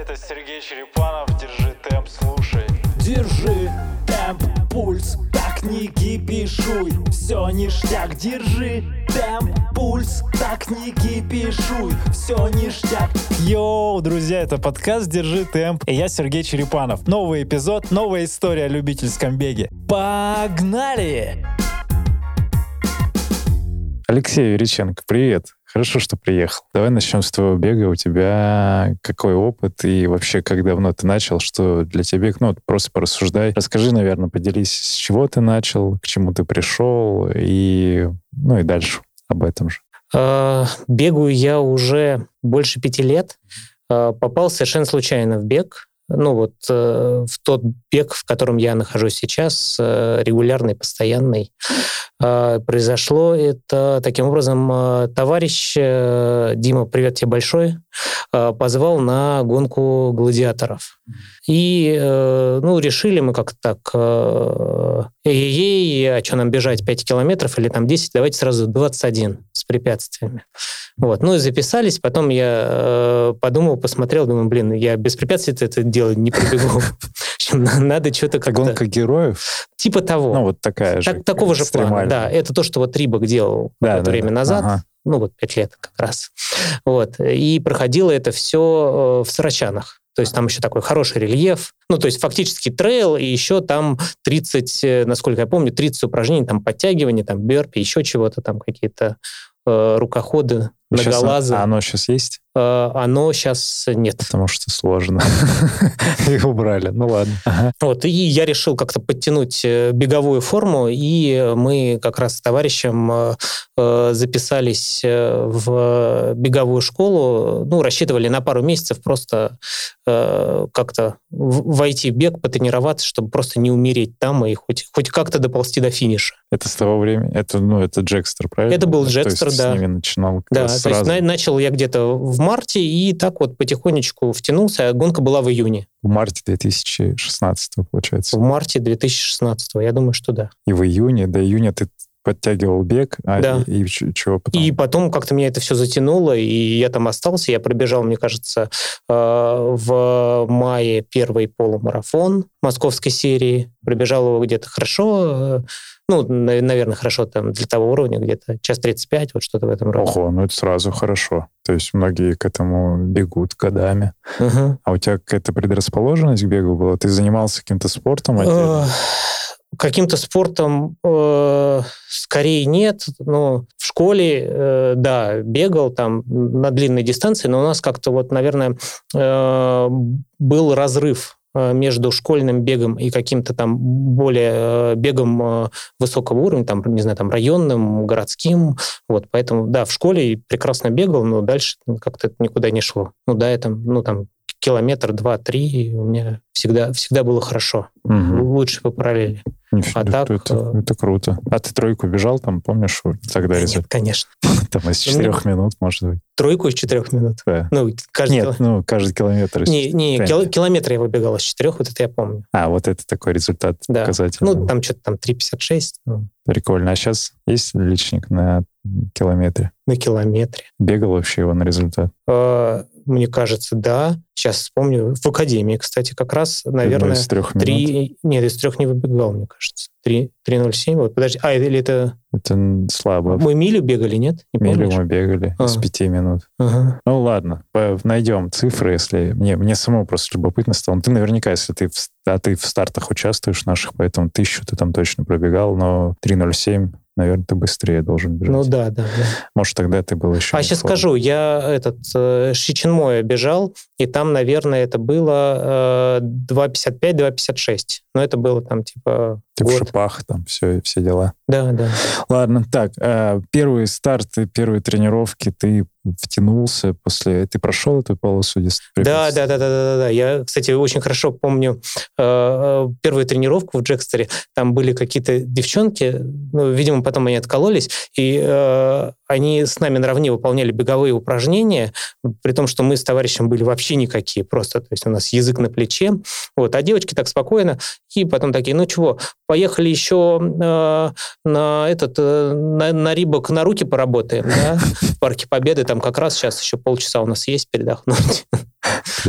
Это Сергей Черепанов, держи темп, слушай. Держи темп, пульс, так не кипишуй Все ништяк, держи темп, пульс, так не кипишуй Все ништяк. Йоу, друзья, это подкаст «Держи темп» И я Сергей Черепанов. Новый эпизод, новая история о любительском беге. Погнали! Алексей Юриченко, привет. Хорошо, что приехал. Давай начнем с твоего бега. У тебя какой опыт и вообще как давно ты начал? Что для тебя бег? Ну, просто порассуждай. Расскажи, наверное, поделись, с чего ты начал, к чему ты пришел и, ну и дальше об этом же. Э, Бегаю я уже больше пяти лет. Э, Попал совершенно случайно в бег. Ну вот э, в тот бег, в котором я нахожусь сейчас, э, регулярный, постоянный. Э, Произошло это таким образом. э, Товарищ э, Дима, привет тебе большой, позвал на гонку гладиаторов. И, э, ну, решили мы как-то так, э, эй-ей, а что нам бежать, 5 километров или там 10, давайте сразу 21 с препятствиями. Вот, ну и записались, потом я э, подумал, посмотрел, думаю, блин, я без препятствий это дело не пробегу. Надо что-то как-то... Гонка героев? Типа того. Ну, вот такая же. Так- такого же плана, да. Это то, что вот Рибок делал Да, какое-то да, время да. назад, Ага. Ну вот пять лет как раз. Вот. И проходило это все в Сарачанах. То есть там еще такой хороший рельеф. Ну, то есть фактически трейл, и еще там 30, э, насколько я помню, 30 упражнений, там подтягивания, там бёрпи, еще чего-то, там какие-то э, рукоходы, Щас многолазы. А оно сейчас есть? Э, оно сейчас нет. Потому что сложно. Их убрали. Ну ладно. Ага. Вот, и я решил как-то подтянуть э, беговую форму, и мы как раз с товарищем э, э, записались в беговую школу, ну, рассчитывали на пару месяцев просто э, как-то войти в бег, потренироваться, чтобы просто не умереть там и хоть, хоть как-то доползти до финиша. Это с того времени? Это, ну, это Джекстер, правильно? Это был То Джекстер, есть да. с ними начинал Да, раз то есть сразу. на- начал я где-то в марте, и так вот потихонечку втянулся, а гонка была в июне, В марте 2016, получается. в марте 2016, я думаю, что да. И в июне, до июня ты подтягивал бег, а Да. и, ч- чего потом? И потом как-то меня это все затянуло, и я там остался. Я пробежал, мне кажется, э, в мае первый полумарафон московской серии. Пробежал его где-то хорошо, э, ну, на- наверное, хорошо там для того уровня, где-то час 35, вот что-то в этом роде. Ого, ну это сразу хорошо. То есть многие к этому бегут годами. Мгм. А у тебя какая-то предрасположенность к бегу была? Ты занимался каким-то спортом отдельно? Э, Каким-то спортом э, скорее нет. Но в школе, э, да, бегал там на длинной дистанции, но у нас как-то вот, наверное, э, был разрыв между школьным бегом и каким-то там более э, бегом э, высокого уровня, там, не знаю, там районным, городским. Вот, поэтому, да, в школе прекрасно бегал, но дальше как-то это никуда не шло. Ну да, я там, ну там километр, два, три, у меня всегда, всегда было хорошо. Мгм. Лучше по параллели. Нифига, а так, это, э, это круто. А ты тройку бежал там, помнишь, тогда Да результат? Нет, конечно. Там из четырех минут, может быть. Тройку из четырех минут. Да. Ну, каждый Нет, ну, каждый километр. Не, не, кило- километр я выбегал из четырех, вот это я помню. А, вот это такой результат Да. показательный. Ну, там что-то там 3,56 ну, Прикольно. А сейчас есть личник на километре? на километре. Бегал вообще его на результат? Э, Мне кажется, да. Сейчас вспомню. В академии, кстати, как раз, наверное, из трех три... Нет, из трех не выбегал, мне кажется. Три- 3,07. Вот, подожди. А, или это... Это слабо. Мы милю бегали, нет? Не Милю помнишь? мы бегали А. пяти минут. Ага. Ну ладно, найдем цифры, если мне мне самому просто любопытно стало. Ну, Ты наверняка, если ты в, с- а ты в стартах участвуешь наших, поэтому тысячу ты там точно пробегал, но 3.07, наверное, ты быстрее должен бежать. Ну да, да, да. Может, тогда ты был еще. А сейчас в форме. скажу, я этот э, Шичинмоя бежал, и там, наверное, это было э, 2,55, 2,56. Но это было там типа Ты в год. шипах, там все, все дела. Да, да. Ладно, так, э, первые старты, первые тренировки, ты втянулся после... Ты прошел эту полосу? Да, да, да, да, да, да. Я, кстати, очень хорошо помню э, э, первую тренировку в Джекстере. Там были какие-то девчонки, ну, видимо, потом они откололись, и э, они с нами наравне выполняли беговые упражнения, при том, что мы с товарищем были вообще никакие, просто, то есть у нас язык на плече. Вот, а девочки так спокойно, и потом такие, ну чего, поехали еще э, на этот, э, на, на Рибок на руки поработаем, да, в Парке Победы, там как раз сейчас еще полчаса у нас есть передохнуть.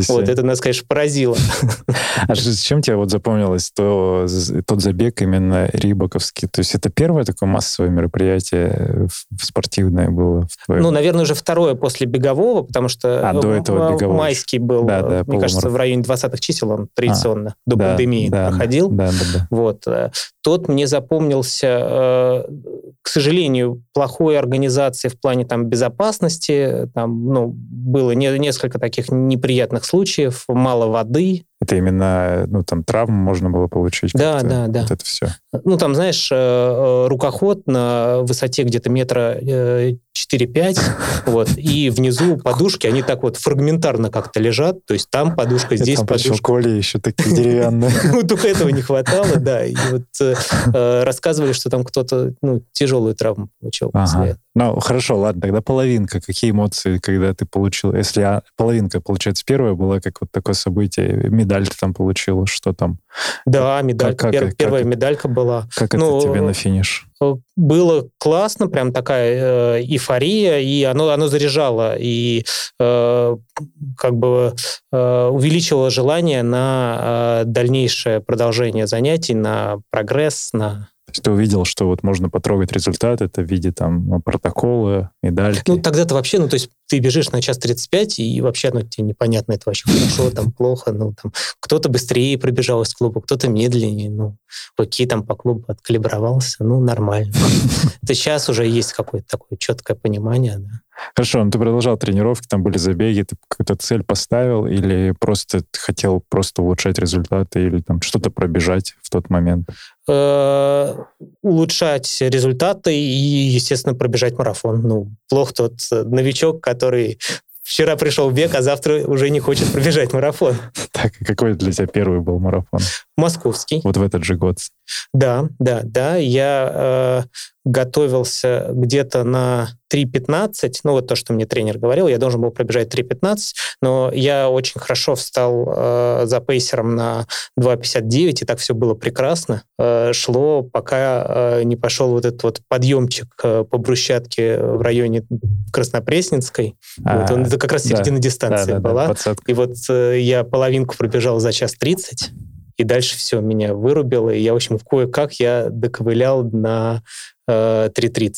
Вот это нас, конечно, поразило. А чем тебе вот запомнилось то, тот забег именно рибаковский? То есть это первое такое массовое мероприятие спортивное было? Ну, наверное, уже второе после бегового, потому что а, до этого бегового. майский был, да, да, мне кажется, в районе 20-х чисел он традиционно, а, до да, пандемии да, проходил. Да, да, да. Вот. Тот мне запомнился, э, к сожалению, плохой организации в плане там безопасности. Там, ну, было несколько таких неприятных случаев, мало воды, это именно, ну, там, травму можно было получить. Да, да, да. Вот это все. Ну, там, знаешь, э, э, рукоход на высоте где-то метра 4-5, э, вот, и внизу подушки, они так вот фрагментарно как-то лежат, то есть там подушка, здесь там подушка. Коли еще такие деревянные. Ну, только этого не хватало, да. И вот рассказывали, что там кто-то, ну, тяжелую травму получил после. Ну, хорошо, ладно, тогда половинка. Какие эмоции, когда ты получил? Если а, половинка, получается, первая была как вот такое событие, медаль ты там получил, что там? Да, медаль. Первая медалька была. Как ну, это тебе на финиш? Было классно, прям такая э, эйфория, и оно, оно заряжало, и э, как бы э, увеличивало желание на э, дальнейшее продолжение занятий, на прогресс, на то есть ты увидел, что вот можно потрогать результат, это в виде там протокола, медальки. Ну, тогда-то вообще, ну, то есть ты бежишь на час 35, и вообще, ну, тебе непонятно, это вообще хорошо, там, плохо, ну, там, кто-то быстрее пробежал из клуба, кто-то медленнее, ну, окей, там по клубу откалибровался, ну, нормально. Это сейчас уже есть какое-то такое четкое понимание, да. Хорошо, ну ты продолжал тренировки, там были забеги, ты какую-то цель поставил или просто хотел просто улучшать результаты или там что-то пробежать в тот момент? Э, улучшать результаты и, естественно, пробежать марафон. Ну, плохо тот новичок, который вчера пришел в бег, а завтра уже не хочет пробежать марафон. Так, какой для тебя первый был марафон? Московский. Вот в этот же год? Да, да, да. Я э, готовился где-то на 3.15, ну вот то, что мне тренер говорил, я должен был пробежать 3.15, но я очень хорошо встал э, за пейсером на 2.59, и так все было прекрасно. Э, шло, пока э, не пошел вот этот вот подъемчик э, по брусчатке в районе Краснопресненской. А, вот он, это как раз середина да, дистанции да, да, была. Да, и вот э, я половинку пробежал за час 30, и дальше все меня вырубило, и я, в общем, кое-как я доковылял на э, 3.30.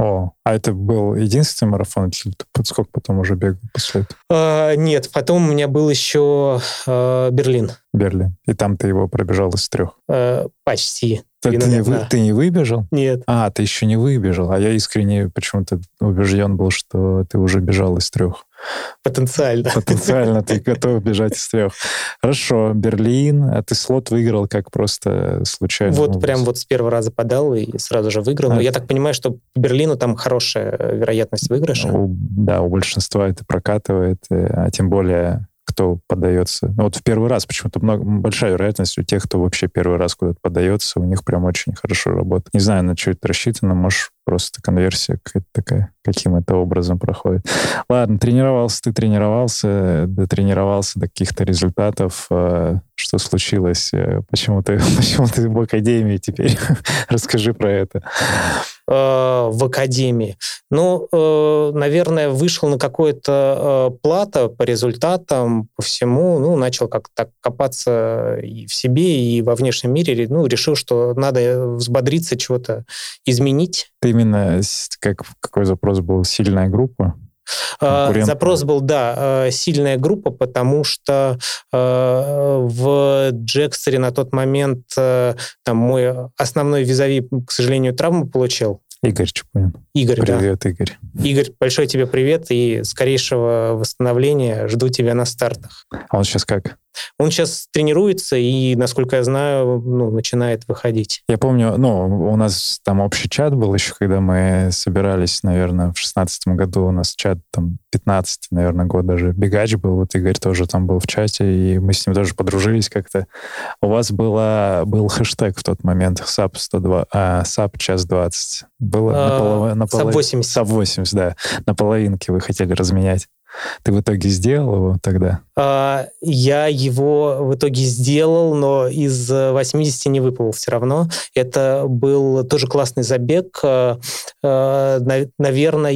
О, а это был единственный марафон, или ты под сколько потом уже бегал после этого? А, нет, потом у меня был еще э, Берлин. Берлин. И там ты его пробежал из трех? Э, почти. Ты, ты, не вы, ты не выбежал? Нет. А, ты еще не выбежал. А я искренне почему-то убежден был, что ты уже бежал из трех. Потенциально. Потенциально ты готов бежать из трех. Хорошо, Берлин. А ты слот выиграл как просто случайно? Вот прям вот с первого раза подал и сразу же выиграл. А. Но я так понимаю, что Берлину там хорошая вероятность выигрыша. У, да, у большинства это прокатывает. Э, а тем более кто подается. Ну, вот в первый раз почему-то много, большая вероятность у тех, кто вообще первый раз куда-то подается, у них прям очень хорошо работает. Не знаю, на что это рассчитано, может, просто конверсия какая-то такая, каким это образом проходит. Ладно, тренировался ты, тренировался, дотренировался до каких-то результатов. А, что случилось? Э, почему ты, почему ты в академии теперь? Расскажи про это. Э, в академии. Ну, э, наверное, вышел на какое-то э, плато по результатам, по всему, ну, начал как-то копаться и в себе, и во внешнем мире, ну, решил, что надо взбодриться, чего-то изменить. Ты именно, как, какой запрос был, сильная группа? Запрос был, да, сильная группа, потому что в Джекстере на тот момент там мой основной визави, к сожалению, травму получил. Игорь Чупунин. Игорь, Привет, да. Игорь. Игорь, большой тебе привет и скорейшего восстановления. Жду тебя на стартах. А он сейчас как? Он сейчас тренируется и, насколько я знаю, ну, начинает выходить. Я помню, ну, у нас там общий чат был еще, когда мы собирались, наверное, в шестнадцатом году. У нас чат там 15, наверное, год даже. Бегач был, вот Игорь тоже там был в чате, и мы с ним тоже подружились как-то. У вас была, был хэштег в тот момент SAP 102, а, SAP час 20. Было а, на, полов... на полов... SAP 80. SAP 80, да. На половинке вы хотели разменять. Ты в итоге сделал его тогда? А, я его в итоге сделал, но из 80 не выпал все равно. Это был тоже классный забег. А, а, наверное,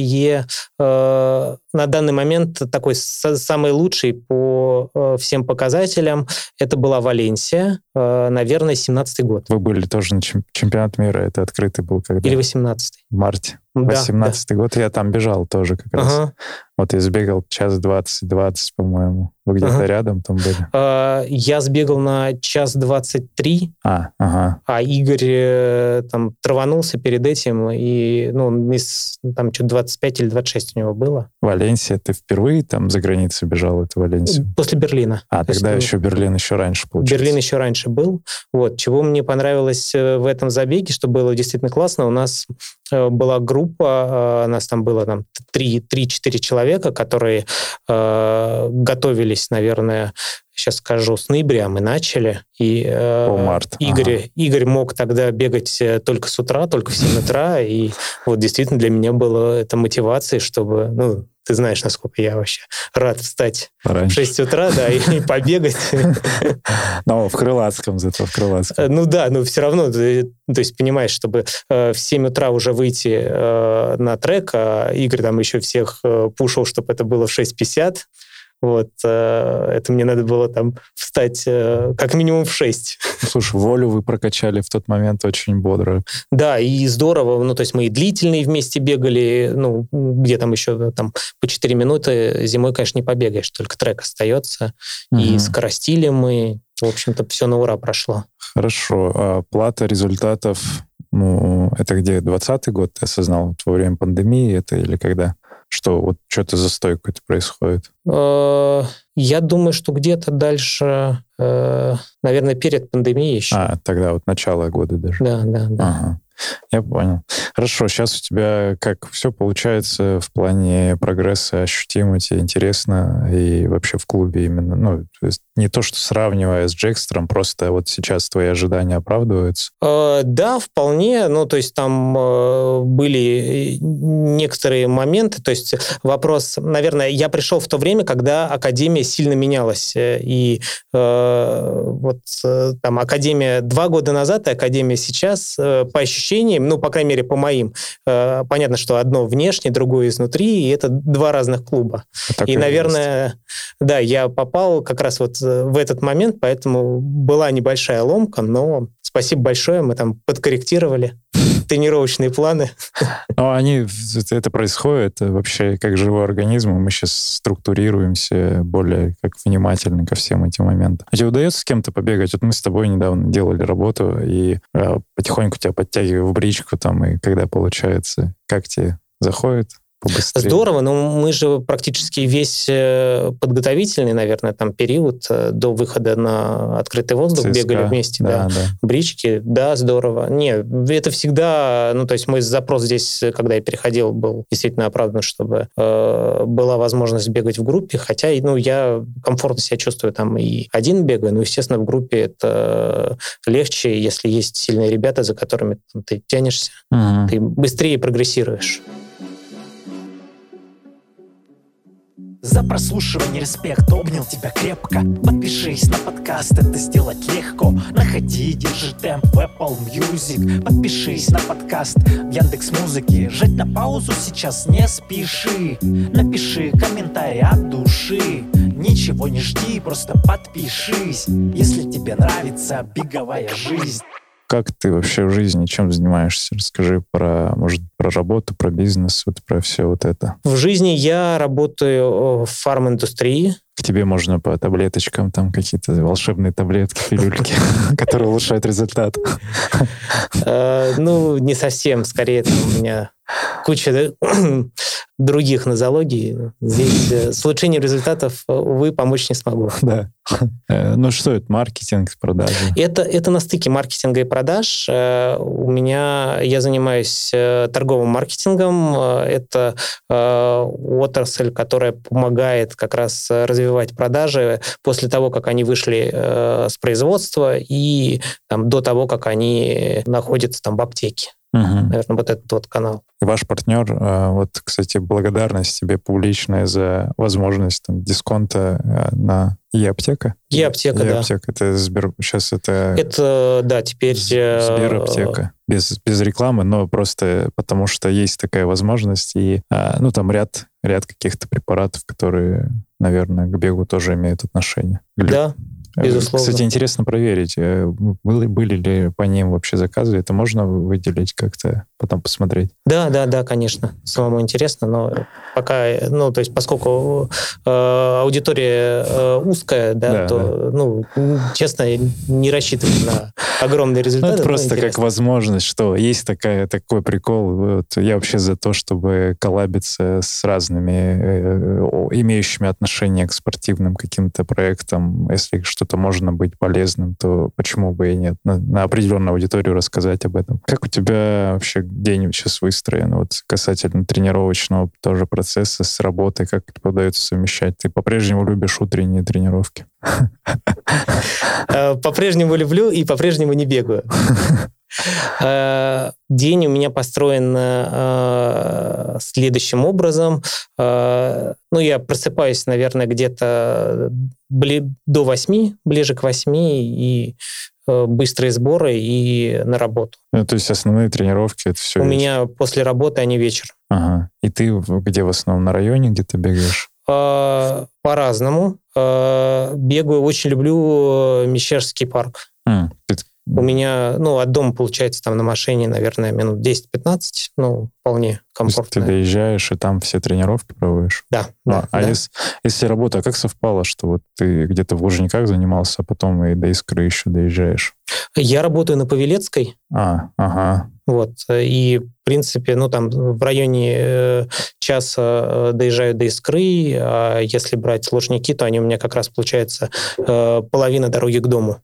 на данный момент такой самый лучший по всем показателям. Это была Валенсия, наверное, 17 год. Вы были тоже на чемпионат мира, это открытый был когда? Или 18 В марте. 18 да, год я там бежал тоже как ага. раз. Вот я сбегал час 20-20, по-моему. Вы где-то ага. рядом там были? А, я сбегал на час 23, а, ага. а Игорь э, там траванулся перед этим, и ну, из, там что-то 25 или 26 у него было. Валенсия, ты впервые там за границей бежал, эту Валенсию? После Берлина. А, То тогда есть, еще Берлин еще раньше получился. Берлин еще раньше был. Вот. Чего мне понравилось э, в этом забеге, что было действительно классно, у нас э, была группа, нас там было там 3-4 человека, которые э, готовились, наверное, сейчас скажу, с ноября мы начали. И э, О, март. Игорь, ага. Игорь мог тогда бегать э, только с утра, только в 7 утра. И вот действительно для меня было это мотивацией, чтобы, ну, ты знаешь, насколько я вообще рад встать Раньше. в 6 утра, да, и, побегать. Но в Крылатском зато, в Крылатском. Ну да, но все равно, то есть понимаешь, чтобы э, в 7 утра уже выйти э, на трек, а Игорь там еще всех э, пушил, чтобы это было в 6.50, вот, это мне надо было там встать как минимум в 6. Слушай, волю вы прокачали в тот момент очень бодро. Да, и здорово. Ну, то есть мы и длительные вместе бегали, ну, где там еще там по 4 минуты. Зимой, конечно, не побегаешь, только трек остается. Угу. И скоростили мы. В общем-то, все на ура прошло. Хорошо. А плата результатов, ну, это где, 20 год ты осознал? Во время пандемии это или когда? Что вот что-то застой какой-то происходит? Э, я думаю, что где-то дальше, э, наверное, перед пандемией еще. А, тогда вот начало года даже. Да, да, да. Ага. Я понял. Хорошо, сейчас у тебя как все получается в плане прогресса ощутимо, тебе интересно, и вообще в клубе именно, ну, то есть не то, что сравнивая с Джекстером, просто вот сейчас твои ожидания оправдываются? Э, да, вполне, ну, то есть там э, были некоторые моменты, то есть вопрос, наверное, я пришел в то время, когда Академия сильно менялась, э, и э, вот э, там Академия два года назад и Академия сейчас, э, по ощущениям, ощущениям, ну, по крайней мере, по моим, э, понятно, что одно внешне, другое изнутри, и это два разных клуба. Так и, наверное, есть. да, я попал как раз вот э, в этот момент, поэтому была небольшая ломка, но спасибо большое, мы там подкорректировали тренировочные планы. Ну, они, это происходит вообще как живой организм, мы сейчас структурируемся более как внимательно ко всем этим моментам. А тебе удается с кем-то побегать? Вот мы с тобой недавно делали работу, и э, потихоньку тебя подтягиваю в бричку там, и когда получается, как тебе заходит? Побыстрее. Здорово, но мы же практически весь э, подготовительный, наверное, там период э, до выхода на открытый воздух ЦСКА, бегали вместе, да, да, да. брички, да, здорово. Не, это всегда, ну, то есть мой запрос здесь, когда я переходил, был действительно оправдан, чтобы э, была возможность бегать в группе, хотя, ну, я комфортно себя чувствую там и один бегаю, но, естественно, в группе это легче, если есть сильные ребята, за которыми там, ты тянешься, угу. ты быстрее прогрессируешь. За прослушивание респект, обнял тебя крепко. Подпишись на подкаст, это сделать легко. Находи, держи темп в Apple Music. Подпишись на подкаст в Яндекс Музыке Жать на паузу сейчас не спеши. Напиши комментарий от души. Ничего не жди, просто подпишись. Если тебе нравится беговая жизнь как ты вообще в жизни, чем занимаешься? Расскажи про, может, про работу, про бизнес, вот про все вот это. В жизни я работаю в фарм-индустрии. К тебе можно по таблеточкам, там какие-то волшебные таблетки, пилюльки, которые улучшают результат. Э, ну, не совсем. Скорее, у меня куча других нозологий. Здесь э, с улучшением результатов, э, увы, помочь не смогу. Да. Э, ну что это, маркетинг, продажи? Это, это на стыке маркетинга и продаж. У меня, я занимаюсь торговым маркетингом. Это отрасль, которая помогает как раз развивать продажи после того, как они вышли с производства и там, до того, как они находятся там в аптеке. Мгм. Наверное, вот этот вот канал. И ваш партнер, э, вот, кстати, благодарность тебе публичная за возможность там, дисконта э, на e-аптека. E-аптека, да. E-аптека, это Сбер... Сейчас это... Это, да, теперь... э, Сбераптека. Без, без рекламы, но просто потому что есть такая возможность. И, ну, там ряд, ряд каких-то препаратов, которые, наверное, к бегу тоже имеют отношение. Глю- Да, безусловно. Кстати, интересно проверить, э, были, были ли по ним вообще заказы. Это можно выделить как-то, потом посмотреть? Да, да, да, конечно. Самому интересно, но пока, э, ну, то есть, поскольку э, аудитория э, узкая, да, Да, то, ну, м, честно, не рассчитываю на огромные Ну, результаты. это но просто как возможность, что есть такая, такой прикол. Вот я вообще за то, чтобы коллабиться с разными э, имеющими отношение к спортивным каким-то проектам. Если что-то можно быть полезным, то почему бы и нет? На, на определенную аудиторию рассказать об этом. Как у тебя вообще день сейчас выстроен? Вот касательно тренировочного тоже процесса с работой, как это удается совмещать? Ты по-прежнему любишь утренние тренировки? Э, По-прежнему люблю и по-прежнему не бегаю. Э, День у меня построен э, следующим образом. Э, Ну, я просыпаюсь, наверное, где-то до восьми, ближе к восьми, и быстрые сборы и на работу. Ну, то есть основные тренировки это все. У меня после работы они вечер. Ага. И ты где в основном на районе где-то бегаешь? По-разному. Бегаю, очень люблю Мещерский парк. М, ты- У меня, ну, от дома, получается, там на машине, наверное, минут 10-15, ну, вполне то есть ты комфортно. доезжаешь и там все тренировки проводишь? Да, А, да, а да. если, если работа, а как совпало, что вот ты где-то в Лужниках занимался, а потом и до Искры еще доезжаешь? Я работаю на Павелецкой, А, ага. вот, и, в принципе, ну, там в районе э, часа э, доезжаю до Искры, а если брать Лужники, то они у меня как раз, получается, э, половина дороги к дому.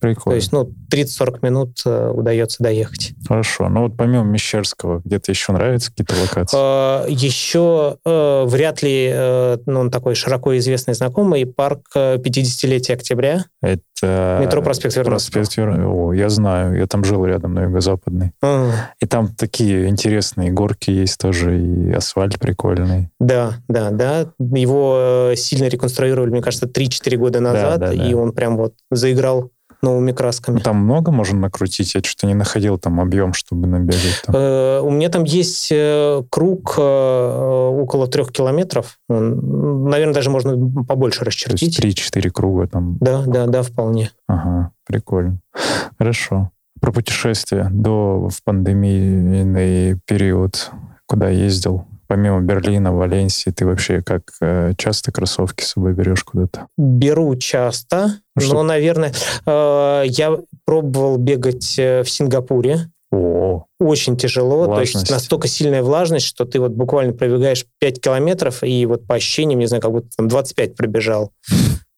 Мгм. То Прикольно. есть, ну, 30-40 минут э, удается доехать. Хорошо. Ну вот помимо Мещерского, где-то еще нравятся какие-то локации? А, Еще э, вряд ли э, ну, он такой широко известный знакомый парк э, 50-летия октября. Это... Метро проспект Вернадского. Проспект Вер- О, я знаю. Я там жил рядом на юго-западной. М, И там такие интересные горки есть тоже, и асфальт прикольный. Да, да, да. Его э, сильно реконструировали, мне кажется, 3-4 года назад, да, да. и он прям вот заиграл новыми красками. Там много можно накрутить? Я что-то не находил там объем, чтобы набегать. Там. Э, У меня там есть э, круг э, около трех километров. Он, Наверное, даже можно побольше То есть расчертить. 3-4 круга там. Да, да, да, вполне. Ага, прикольно. Хорошо. Про путешествия до в пандемийный период, куда ездил? Помимо Берлина, Валенсии, ты вообще как э, часто кроссовки с собой берешь куда-то? Беру часто, Ну, что- но, наверное, э, я пробовал бегать э, в Сингапуре. О, Очень тяжело, то есть Влажность. настолько сильная влажность, что ты вот буквально пробегаешь 5 километров, и вот по ощущениям, не знаю, как будто там 25 пробежал.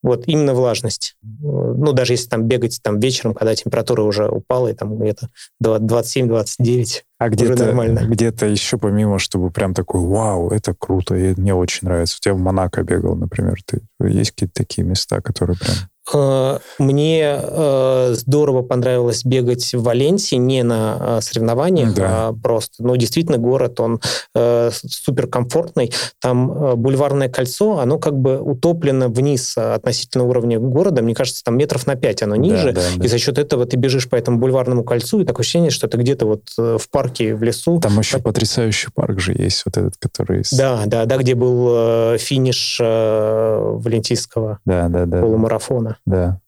Вот именно влажность. Ну, даже если там бегать там вечером, когда температура уже упала, и там где-то 27-29. а где-то, нормально. где-то еще помимо, чтобы прям такой, вау, это круто, и мне очень нравится. У тебя в Монако бегал, например, ты есть какие-то такие места, которые прям... Э, Мне э, здорово понравилось бегать в Валенсии не на э, соревнованиях, Да. а просто. Ну, действительно, город, он суперкомфортный. Там бульварное кольцо, оно как бы утоплено вниз относительно уровня города. Мне кажется, там метров на 5 оно ниже. Да, да, да. И за счет этого ты бежишь по этому бульварному кольцу, и такое ощущение, что ты где-то вот в парке, в лесу. Там еще потрясающий парк же есть, вот этот, который... Да, да, да, где был финиш валентийского да, да, да. полумарафона. Да.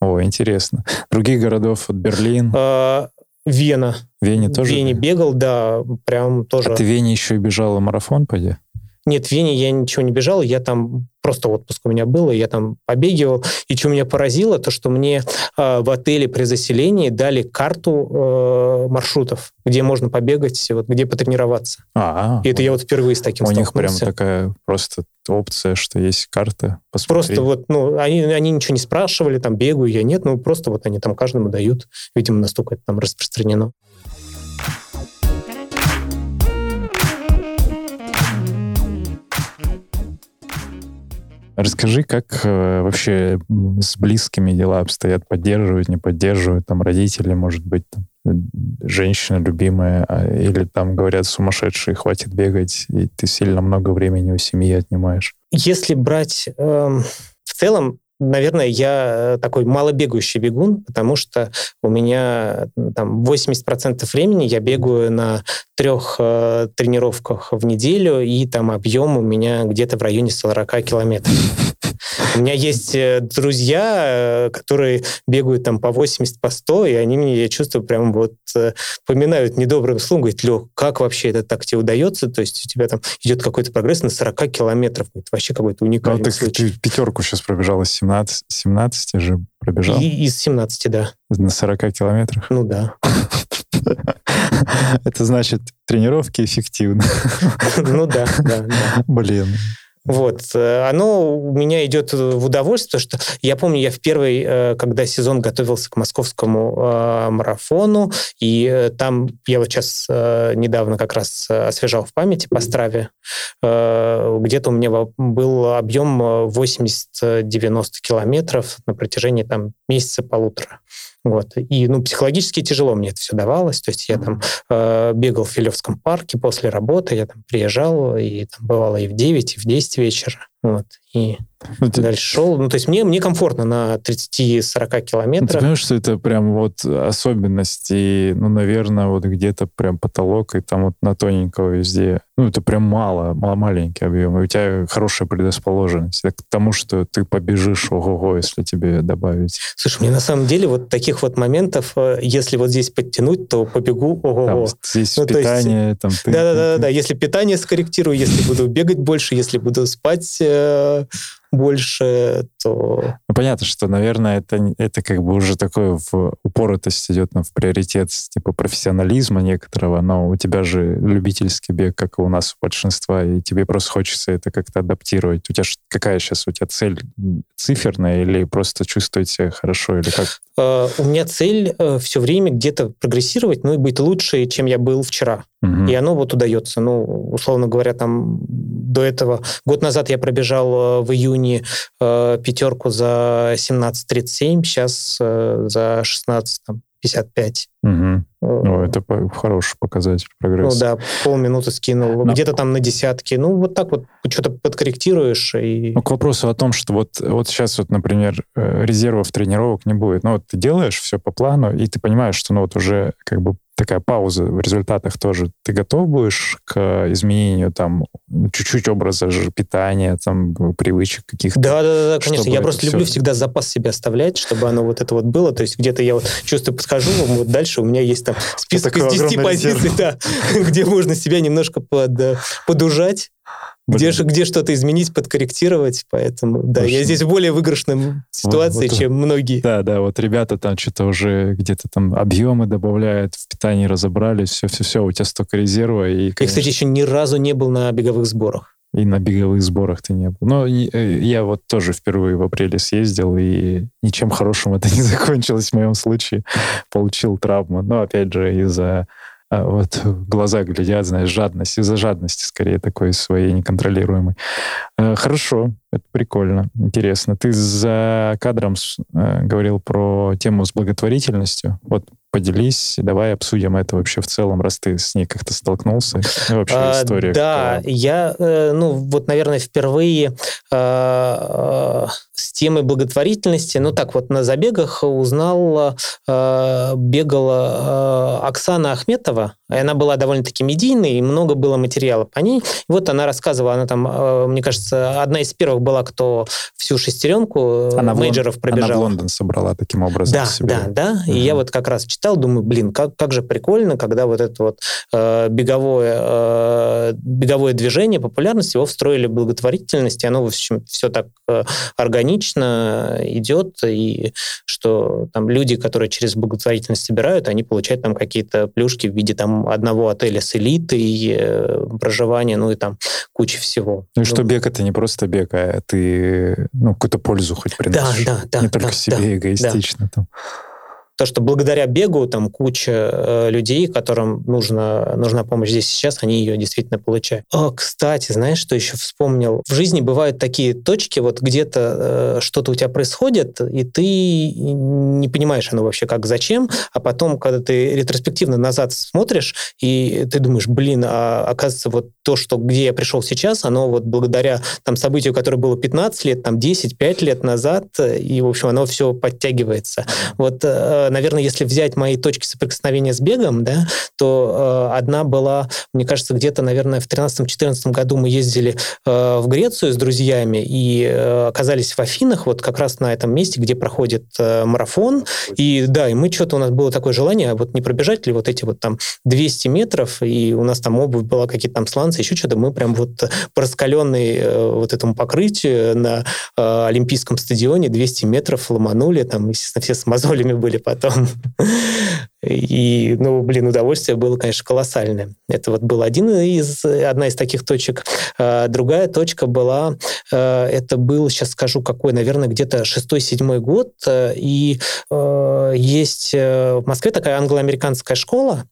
О, интересно. Других городов, вот Берлин, Э, Вена. Вене тоже? В Вене бегал, да, прям тоже. А ты в Вене еще и бежала марафон, поди? Нет, в Вене я ничего не бежал, я там просто отпуск у меня был, и я там побегивал. И что меня поразило, то что мне э, в отеле при заселении дали карту э, маршрутов, где можно побегать, вот, где потренироваться. А, И это я вот впервые с таким у них прям столкнулся. такая просто опция, что есть карта. Посмотри. Просто вот, ну, они, они ничего не спрашивали, там, бегаю я, нет, ну, просто вот они там каждому дают. Видимо, настолько это там распространено. Расскажи, как э, вообще с близкими дела обстоят? Поддерживают, не поддерживают? Там родители, может быть, там женщина любимая, а, или там говорят сумасшедшие, хватит бегать, и ты сильно много времени у семьи отнимаешь? Если брать эм, в целом, наверное, я такой малобегающий бегун, потому что у меня там 80% времени я бегаю на трех э, тренировках в неделю, и там объем у меня где-то в районе 40 километров. У меня есть э, друзья, э, которые бегают там по 80, по 100, и они мне, я чувствую, прям вот э, поминают недобрым словом, говорят, Лех, как вообще это так тебе удается? То есть у тебя там идет какой-то прогресс на 40 километров. Это вообще какой-то уникальный ну, ты, случай. Ты пятерку сейчас пробежал из 17, 17 же пробежал? И, из 17, да. На 40 километрах? Ну да. Это значит, тренировки эффективны. Ну да, да. Блин. Вот. Э, оно у меня идет в удовольствие, что я помню, я в первый, э, когда сезон готовился к московскому э, марафону, и там я вот сейчас недавно как раз освежал в памяти по страве, где-то у меня был объем 80-90 километров на протяжении там месяца-полутора. Вот. И ну, психологически тяжело мне это все давалось. То есть я там э, бегал в Филевском парке после работы, я там приезжал, и там бывало и в 9, и в 10 вечера. Вот. И ну, дальше шел. Ну, то есть мне, мне комфортно на 30-40 километрах. Ну, ты понимаешь, что это прям вот особенность, и, ну, наверное, вот где-то прям потолок, и там вот на тоненького везде. Ну, это прям мало, мало маленький объем, и у тебя хорошая предрасположенность к тому, что ты побежишь ого-го, если тебе добавить. Слушай, мне на самом деле вот таких вот моментов, э, если вот здесь подтянуть, то побегу ого-го. Там, здесь ну, питание, есть, там... Да-да-да, если питание скорректирую, если буду бегать больше, если буду спать э, больше, то... Ну, понятно, что, наверное, это, это как бы уже такое в упоротость идет ну, в приоритет типа профессионализма некоторого, но у тебя же любительский бег, как и у нас у большинства, и тебе просто хочется это как-то адаптировать. У тебя какая сейчас у тебя цель циферная или просто чувствовать себя хорошо, или как? Uh, у меня цель uh, все время где-то прогрессировать, ну и быть лучше, чем я был вчера. Uh-huh. И оно вот удается. Ну, условно говоря, там до этого год назад я пробежал э, в июне э, пятерку за 17.37, сейчас э, за 16 там, 55. Угу. Ну, это хороший показатель прогресса. Ну да, полминуты скинул. Но... Где-то там на десятки. Ну, вот так вот что-то подкорректируешь. И... Ну, к вопросу о том, что вот, вот сейчас, вот, например, резервов тренировок не будет. Ну, вот ты делаешь все по плану, и ты понимаешь, что ну, вот уже как бы такая пауза в результатах тоже. Ты готов будешь к изменению там чуть-чуть образа питания, там привычек каких-то? Да, да, да, конечно. Я просто люблю всегда запас себе оставлять, чтобы оно вот это вот было. То есть где-то я вот чувствую, подхожу, вот дальше у меня есть там список из 10 позиций, да, где можно себя немножко под, э, подужать. Где, где что-то изменить, подкорректировать, поэтому, да, Точно. я здесь в более выигрышном ситуации, вот, чем многие. Да, да, вот ребята там что-то уже где-то там объемы добавляют, в питании разобрались, все-все-все, у тебя столько резерва. И, конечно... Я, кстати, еще ни разу не был на беговых сборах. И на беговых сборах ты не был. Но э, я вот тоже впервые в апреле съездил, и ничем хорошим это не закончилось в моем случае. Получил травму. Но, опять же, из-за вот глаза глядят, знаешь, жадность, из-за жадности скорее такой своей неконтролируемой. Э, хорошо, это прикольно, интересно. Ты за кадром э, говорил про тему с благотворительностью. Вот поделись, давай обсудим это вообще в целом, раз ты с ней как-то столкнулся. И вообще а, история. Да, какая. я, э, ну вот, наверное, впервые э, с темой благотворительности, ну так вот на забегах узнал, э, бегала э, Оксана Ахметова, и она была довольно-таки медийной, и много было материала по ней. И вот она рассказывала, она там, э, мне кажется, одна из первых была, кто всю шестеренку э, она мейджеров пробежала. Она в Лондон собрала таким образом Да, себе. да, да. Угу. И я вот как раз читал, думаю, блин, как, как же прикольно, когда вот это вот э, беговое, э, беговое движение, популярность, его встроили в благотворительность, и оно, в общем, все так э, органично идет, и что там люди, которые через благотворительность собирают, они получают там какие-то плюшки в виде там одного отеля с элитой, э, проживания, ну и там куча всего. Ну и что бег это не просто бег, а ты ну, какую-то пользу хоть приносишь. Да, да, да. Не только да, себе да, эгоистично. Да. Там. То, что благодаря бегу там куча э, людей, которым нужна, нужна помощь здесь сейчас, они ее действительно получают. О, кстати, знаешь, что еще вспомнил? В жизни бывают такие точки, вот где-то э, что-то у тебя происходит, и ты не понимаешь оно вообще как, зачем, а потом, когда ты ретроспективно назад смотришь, и ты думаешь, блин, а оказывается, вот то, что где я пришел сейчас, оно вот благодаря там событию, которое было 15 лет, там 10-5 лет назад, и, в общем, оно все подтягивается. Вот, э, наверное, если взять мои точки соприкосновения с бегом, да, то э, одна была, мне кажется, где-то, наверное, в 13-14 году мы ездили э, в Грецию с друзьями и оказались в Афинах, вот как раз на этом месте, где проходит марафон. И да, и мы что-то, у нас было такое желание, а вот не пробежать ли вот эти вот там 200 метров, и у нас там обувь была, какие-то там сланцы, еще что-то, мы прям вот по раскаленной вот этому покрытию на Олимпийском стадионе 200 метров ломанули, там, естественно, все с мозолями были потом. И, ну, блин, удовольствие было, конечно, колоссальное. Это вот был один из, одна из таких точек. А, другая точка была, а, это был, сейчас скажу, какой, наверное, где-то шестой-седьмой год, а, и есть э, в Москве такая англо-американская школа,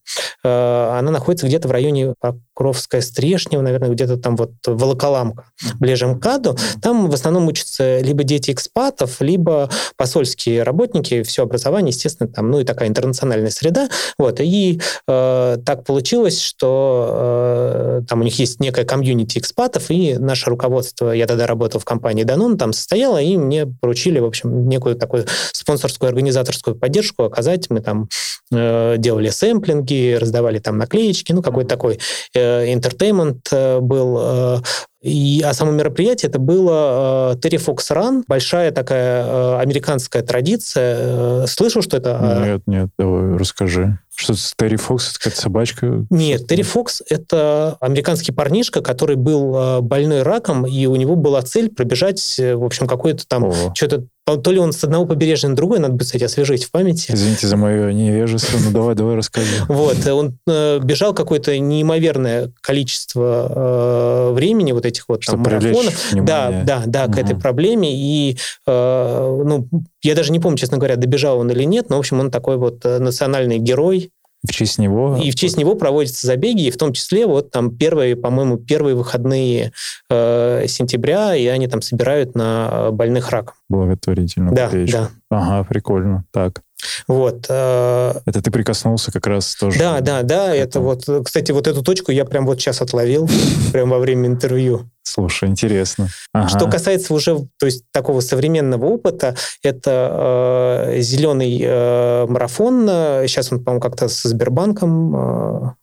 она находится где-то в районе Покровская Стрешнева, наверное, где-то там вот Волоколамка, ближе к МКАДу. Там в основном учатся либо дети экспатов, либо посольские работники, все образование, естественно, там, ну и такая интернациональная среда. Вот, и э, так получилось, что э, там у них есть некая комьюнити экспатов, и наше руководство, я тогда работал в компании Danone, там состояло, и мне поручили, в общем, некую такую спонсорскую организаторскую поддержку оказать. Мы там э, делали сэмплинги, раздавали там наклеечки, ну, какой-то такой entertainment э, был. Э, и, а само мероприятие это было э, Terry Fox Run, большая такая э, американская традиция. Э, слышал, что это? Нет, нет, давай расскажи. Что Терри Фокс, это какая-то собачка? Нет, Терри Фокс — это американский парнишка, который был э, больной раком, и у него была цель пробежать, э, в общем, какое-то там, что-то то ли он с одного побережья на другое, надо будет, кстати, освежить в памяти. Извините за мое невежество, ну давай, давай расскажи. Вот, он э, бежал какое-то неимоверное количество э, времени вот этих вот там, марафонов. Да, да, да, к этой проблеме. И, э, ну, я даже не помню, честно говоря, добежал он или нет, но, в общем, он такой вот национальный герой, в честь него? И в честь него проводятся забеги, и в том числе вот там первые, по-моему, первые выходные э, сентября, и они там собирают на больных раком. Благотворительно. Да, да. Ага, прикольно. Так. Вот. Э, это ты прикоснулся как раз тоже. Да, да, да. Это вот, кстати, вот эту точку я прям вот сейчас отловил, прям во время интервью. Слушай, интересно. Ага. Что касается уже то есть, такого современного опыта, это э, зеленый э, марафон. Сейчас он, по-моему, как-то со Сбербанком, э,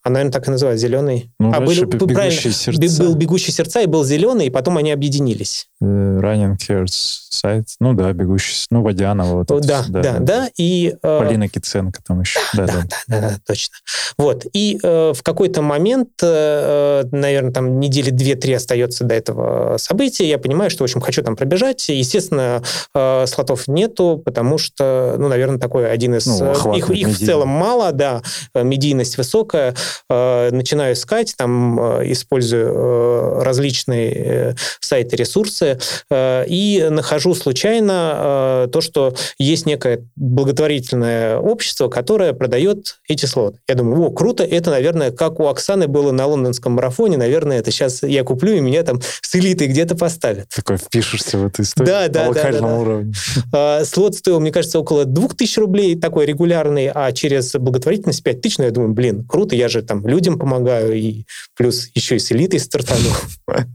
а, наверное, так и называют, зеленый. Ну, а, был, бегущие сердца. Был бегущий сердца и был зеленый, и потом они объединились. Uh, running Hearts сайт. Ну да, бегущий, ну, Водянова. Вот да, да, да, да. И, э, Полина Киценко там еще. Да, да, да, да, да, да точно. Вот. И э, в какой-то момент, э, наверное, там недели две-три остается до этого события, я понимаю, что, в общем, хочу там пробежать. Естественно, э, слотов нету, потому что, ну, наверное, такой один из... Ну, э, их, их в целом мало, да, э, медийность высокая. Э, начинаю искать, там, э, использую э, различные э, сайты, ресурсы, э, и нахожу случайно э, то, что есть некое благотворительное общество, которое продает эти слоты. Я думаю, о, круто, это, наверное, как у Оксаны было на лондонском марафоне, наверное, это сейчас я куплю, и меня там с элитой где-то поставят. Такой впишешься в эту историю да, да, по локальному да, да, уровню. А, слот стоил, мне кажется, около 2000 рублей, такой регулярный, а через благотворительность 5000, ну, я думаю, блин, круто, я же там людям помогаю, и плюс еще и с элитой стартану.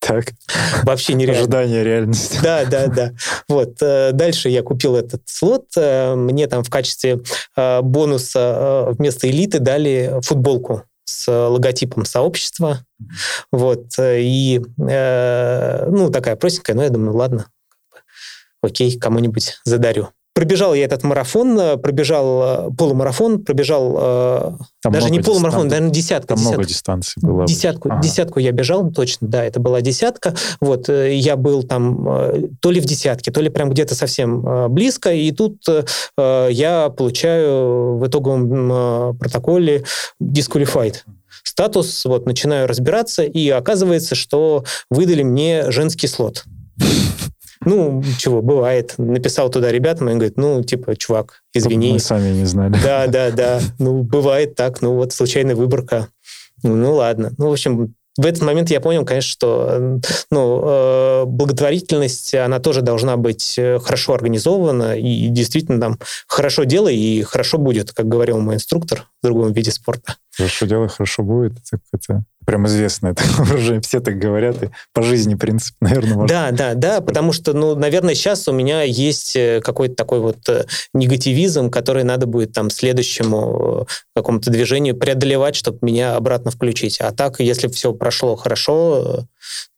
Так. Вообще нереально. Ожидание реальности. Да, да, да. Вот. Э, дальше я купил этот слот. Мне там в качестве э, бонуса э, вместо элиты дали футболку с логотипом сообщества. Вот. И, ну, такая простенькая, но я думаю, ладно, окей, кому-нибудь задарю. Пробежал я этот марафон, э, пробежал э, полумарафон, пробежал э, там даже не полумарафон, даже десятка. Там десятка. много дистанций было. Десятку, ага. десятку я бежал, точно, да, это была десятка. Вот, я был там то ли в десятке, то ли прям где-то совсем близко, и тут я получаю в итоговом протоколе disqualified статус, вот, начинаю разбираться, и оказывается, что выдали мне женский слот. Ну, чего, бывает. Написал туда ребятам, и он говорит, ну, типа, чувак, извини. Мы сами не знали. Да, да, да. Ну, бывает так. Ну, вот случайная выборка. Ну, ладно. Ну, в общем, в этот момент я понял, конечно, что ну, э, благотворительность, она тоже должна быть э, хорошо организована и действительно там хорошо делай и хорошо будет, как говорил мой инструктор в другом виде спорта. Хорошо делай, хорошо будет. Это, это прям известно, это уже все так говорят, и по жизни принцип, наверное, можно. Да, да, да, потому что, ну, наверное, сейчас у меня есть э, какой-то такой вот э, негативизм, который надо будет там следующему э, какому-то движению преодолевать, чтобы меня обратно включить. А так, если все прошло хорошо,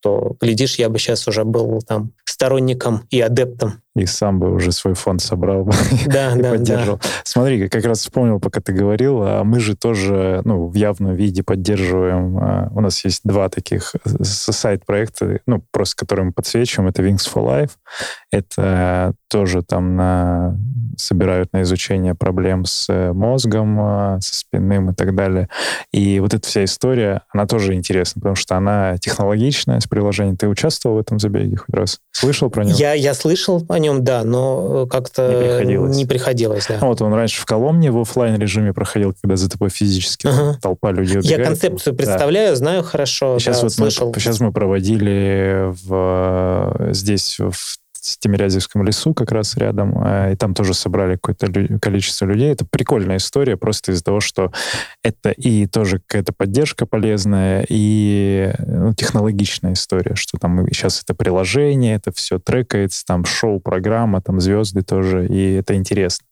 то, глядишь, я бы сейчас уже был там сторонником и адептом. И сам бы уже свой фонд собрал бы да, и да, поддерживал. Да. Смотри, как раз вспомнил, пока ты говорил, а мы же тоже ну, в явном виде поддерживаем. А, у нас есть два таких сайт-проекта, ну, просто которые мы подсвечиваем. Это Wings for Life. Это тоже там на, собирают на изучение проблем с э, мозгом, а, со спинным и так далее. И вот эта вся история, она тоже интересна, потому что она технологичная с. Ты участвовал в этом забеге хоть раз? Слышал про него? Я, я слышал о нем, да, но как-то не приходилось. Не приходилось да. Ну, вот он раньше в Коломне в офлайн режиме проходил, когда за тобой физически ага. толпа людей убегает. Я концепцию представляю, да. знаю хорошо, сейчас да, вот слышал. Мы, сейчас мы проводили в, здесь в Тимирязевском лесу как раз рядом, э, и там тоже собрали какое-то количество людей. Это прикольная история просто из-за того, что это и тоже какая-то поддержка полезная, и ну, технологичная история, что там сейчас это приложение, это все трекается, там шоу-программа, там звезды тоже, и это интересно.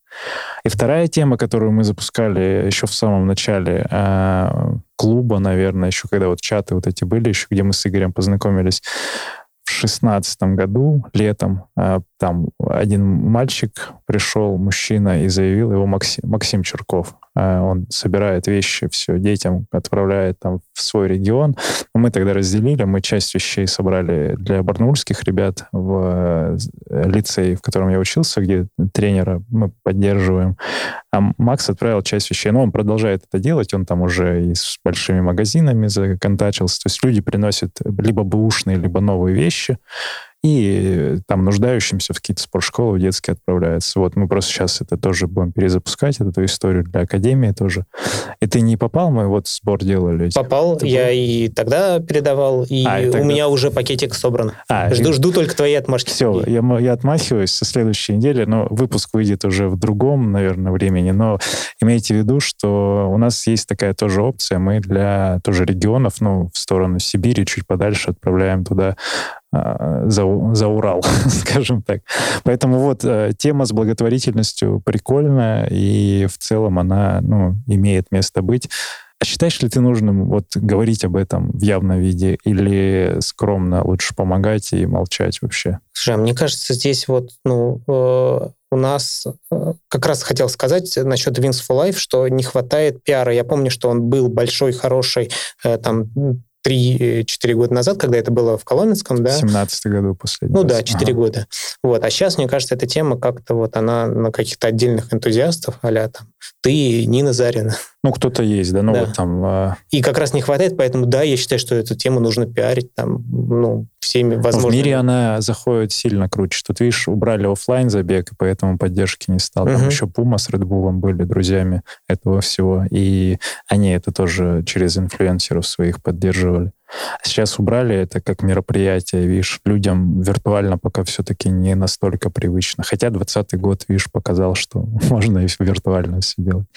И вторая тема, которую мы запускали еще в самом начале э, клуба, наверное, еще когда вот чаты вот эти были, еще где мы с Игорем познакомились, в шестнадцатом году, летом, а, там один мальчик пришел, мужчина, и заявил его Максим, Максим Черков. А, он собирает вещи, все детям отправляет там в свой регион. Мы тогда разделили, мы часть вещей собрали для барнаульских ребят в э, лицее, в котором я учился, где тренера мы поддерживаем. А Макс отправил часть вещей. Но он продолжает это делать, он там уже и с большими магазинами законтачился. То есть люди приносят либо бэушные, либо новые вещи, и там нуждающимся в какие-то спортшколы детские отправляются. Вот мы просто сейчас это тоже будем перезапускать, эту историю для Академии тоже. И ты не попал, мы вот сбор делали? Попал, ты я был? и тогда передавал, и, а, и у тогда... меня уже пакетик собран. А, жду, и... жду только твои отмашки. Все, я, я отмахиваюсь со следующей недели, но выпуск выйдет уже в другом, наверное, времени, но имейте в виду, что у нас есть такая тоже опция, мы для тоже регионов, ну, в сторону Сибири, чуть подальше отправляем туда за, за Урал, скажем так. Поэтому вот э, тема с благотворительностью прикольная, и в целом она ну, имеет место быть. А считаешь ли ты нужным вот говорить об этом в явном виде или скромно лучше помогать и молчать вообще? Слушай, а мне кажется, здесь вот ну, э, у нас э, как раз хотел сказать насчет Wings for Life, что не хватает пиара. Я помню, что он был большой, хороший, э, там 3-4 года назад, когда это было в Коломенском, да? 17 году последний Ну раз. да, 4 ага. года. Вот. А сейчас, мне кажется, эта тема как-то вот она на каких-то отдельных энтузиастов, а там ты, Нина Зарина. Ну, кто-то есть, да, ну да. вот там... А... И как раз не хватает, поэтому да, я считаю, что эту тему нужно пиарить там, ну, всеми возможными... В мире она заходит сильно круче. Тут, видишь, убрали офлайн забег, и поэтому поддержки не стало. Там угу. еще Пума с Red Bull были друзьями этого всего, и они это тоже через инфлюенсеров своих поддерживали. Сейчас убрали это как мероприятие, видишь, людям виртуально пока все-таки не настолько привычно. Хотя 2020 год, видишь, показал, что можно и виртуально все делать.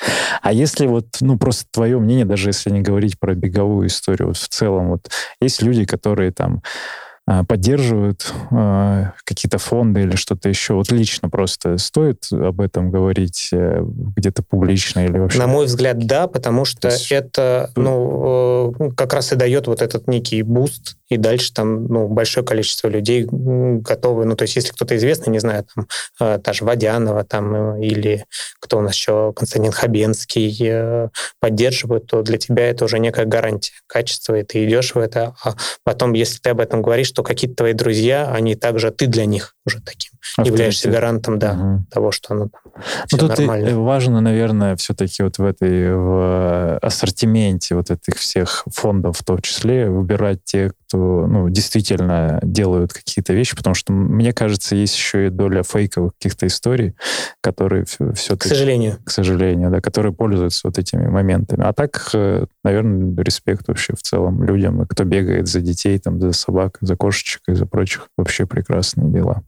А если вот, ну, просто твое мнение, даже если не говорить про беговую историю, вот в целом, вот есть люди, которые там а, поддерживают э, какие-то фонды или что-то еще. Вот лично просто стоит об этом говорить э, где-то публично или вообще? На мой взгляд, да, потому что есть... это ну, э, как раз и дает вот этот некий boost, и дальше там ну, большое количество людей готовы. Ну, то есть если кто-то известный, не знаю, там э, та же Водянова там, э, или кто у нас еще, Константин Хабенский, э, поддерживают, то для тебя это уже некая гарантия качества, и ты идешь в это. А потом, если ты об этом говоришь, что какие-то твои друзья, они также, ты для них уже таким Авторитет. являешься гарантом да, угу. того, что оно там Всё Ну, тут и нормально. важно, наверное, все-таки вот в этой в ассортименте вот этих всех фондов в том числе выбирать те, кто ну, действительно делают какие-то вещи, потому что, мне кажется, есть еще и доля фейковых каких-то историй, которые К все-таки, сожалению. к сожалению, да, которые пользуются вот этими моментами. А так, э, наверное, респект вообще в целом людям, кто бегает за детей, там, за собак, за кошечек и за прочих. Вообще прекрасные дела.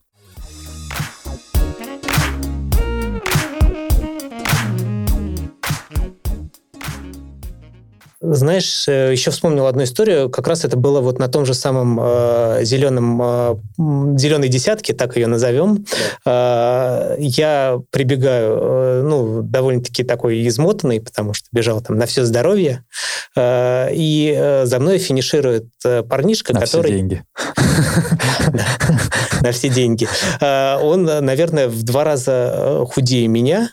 Знаешь, э, еще вспомнил одну историю. Как раз это было вот на том же самом э, зеленом, э, зеленой десятке, так ее назовем. Э, я прибегаю, э, ну, довольно-таки такой измотанный, потому что бежал там на все здоровье. Э, и э, за мной финиширует э, парнишка, На который... все деньги. на все деньги. А, Он, э, наверное, в два раза э, худее меня.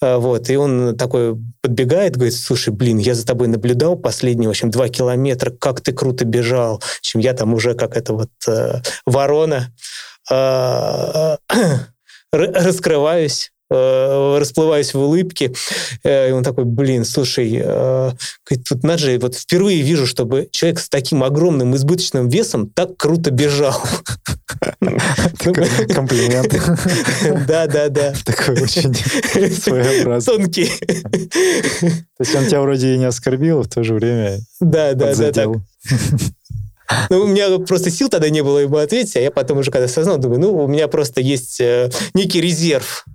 А, Вот, и он такой подбегает, говорит, слушай, блин, я за тобой наблюдал последние, в общем, два километра, как ты круто бежал. В общем, я там уже как это вот э, ворона р- раскрываюсь, э, расплываюсь в улыбке. Э, И он такой, блин, слушай, э, тут надо же, вот впервые вижу, чтобы человек с таким огромным избыточным весом так круто бежал. Такой комплимент. Да, да, да. Такой очень своеобразный. Тонкий. То есть он тебя вроде и не оскорбил, в то же время Да, да, да, так. Ну, у меня просто сил тогда не было ему ответить, а я потом уже когда осознал, думаю, ну, у меня просто есть э, некий резерв,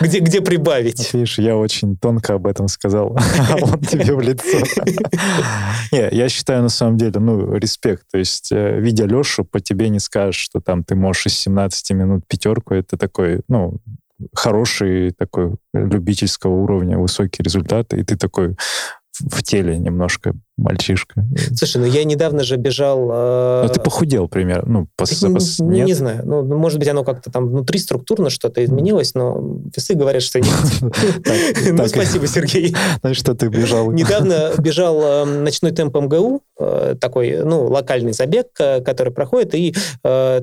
где, где прибавить. Вот Видишь, я очень тонко об этом сказал, а он тебе в лицо. Не, я считаю, на самом деле, ну, респект. То есть, э, видя Лешу, по тебе не скажешь, что там ты можешь из 17 минут пятерку. Это такой, ну, хороший такой любительского уровня, высокие результаты, и ты такой в теле немножко мальчишка. Слушай, ну я недавно же бежал... э, Ну, ты похудел, примерно. Ну, пос- Ну, пос- не, не знаю. Ну, ну, может быть, оно как-то там внутри структурно что-то изменилось, но весы говорят, что нет. Ну, спасибо, Сергей. Знаешь, что ты бежал? Недавно бежал э, ночной темп МГУ, э, такой, ну, локальный забег, э, который проходит, и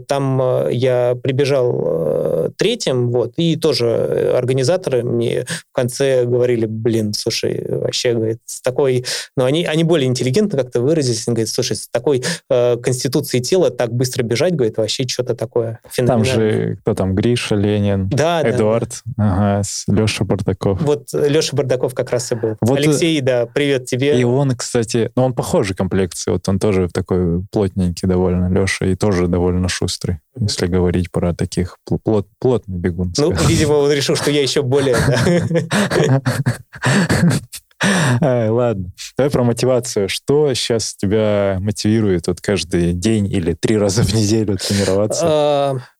там я прибежал третьим, вот, и тоже организаторы мне в конце говорили, блин, слушай, вообще, говорит, с такой, ну, они, они более интеллигентно как-то выразились, они говорят, слушай, с такой э, конституцией тела так быстро бежать, говорит, вообще что-то такое Там же, кто там, Гриша, Ленин, да, да, Эдуард, ага, Леша Бардаков. Вот Леша Бардаков как раз и был. Вот, э, Алексей, да, привет тебе. И он, кстати, ну, он похожей комплекции, вот он тоже такой плотненький довольно, Леша, и тоже довольно шустрый, если говорить про таких пл- плот, плотный бегун. Ну, видимо, он решил, что я еще более... ладно. Давай про мотивацию. Что сейчас тебя мотивирует вот каждый день или три раза в неделю тренироваться?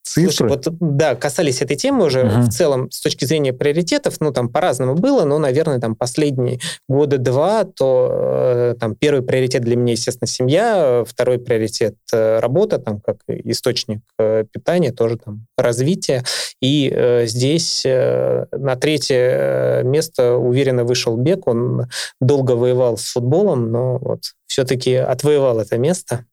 А, Слушай, Цифры? вот, да, касались этой темы уже Мгм. в целом с точки зрения приоритетов, ну, там по-разному было, но, наверное, там последние года два, то э, там первый приоритет для меня, естественно, семья, второй приоритет э, работа, там, как источник э, питания, тоже там развитие, и э, здесь э, на третье э, место уверенно вышел бег, он долго воевал с футболом, но вот все-таки отвоевал это место.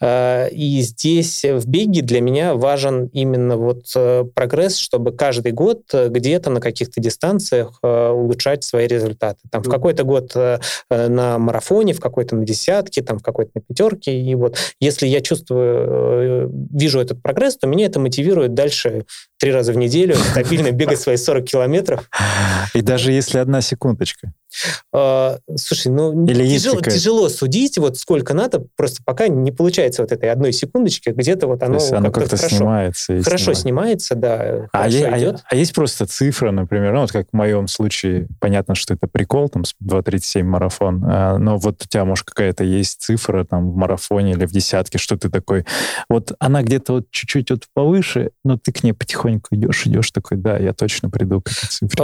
Э, И здесь в беге для меня важен именно вот э, прогресс, чтобы каждый год э, где-то на каких-то дистанциях э, улучшать свои результаты. Там в какой-то год э, э, на марафоне, в какой-то на десятке, там в какой-то на пятерке. И вот если я чувствую, э, вижу этот прогресс, то меня это мотивирует дальше три раза в неделю стабильно бегать свои 40 километров. И даже если одна секундочка. А, Слушай, ну тяжело, тяжело судить, вот сколько надо, просто пока не получается вот этой одной секундочки, где-то вот оно, есть оно как-то как-то хорошо, снимается. и хорошо снимается. да, А, е- а- а есть просто цифра, например, ну, вот как в моем случае, понятно, что это прикол, там, с 2.37 марафон, а, но вот у тебя, может, какая-то есть цифра там в марафоне или в десятке, что ты такой, вот она где-то вот чуть-чуть вот повыше, но ты к ней потихоньку идешь, идешь, такой, да, я точно приду к этой цифре.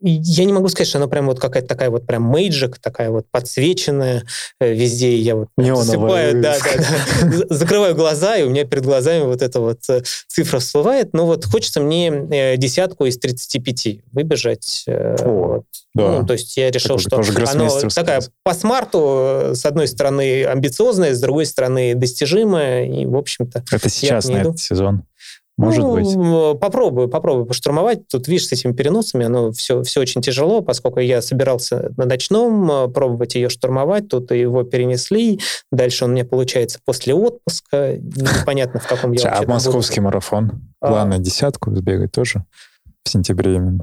Я не могу сказать, что она прям вот какая-то такая вот прям мейджик, такая вот подсвеченная э, везде, я вот Неоновая засыпаю, да, да, да. За- закрываю глаза, и у меня перед глазами вот эта вот э, цифра всплывает. Но вот хочется мне э, десятку из 35 выбежать. О, вот. Да. Ну, то есть я решил, Такой что гроссмейстерская. такая по смарту, с одной стороны амбициозная, с другой стороны достижимая, и, в общем-то, это сейчас на этот сезон. Может Ну, быть. Попробую, попробую поштурмовать. Тут, видишь, с этими переносами, оно все, все очень тяжело, поскольку я собирался на ночном э, пробовать ее штурмовать, тут его перенесли. Дальше он мне получается после отпуска. Непонятно, в каком я А московский марафон? А. Планы десятку сбегать тоже? В сентябре именно.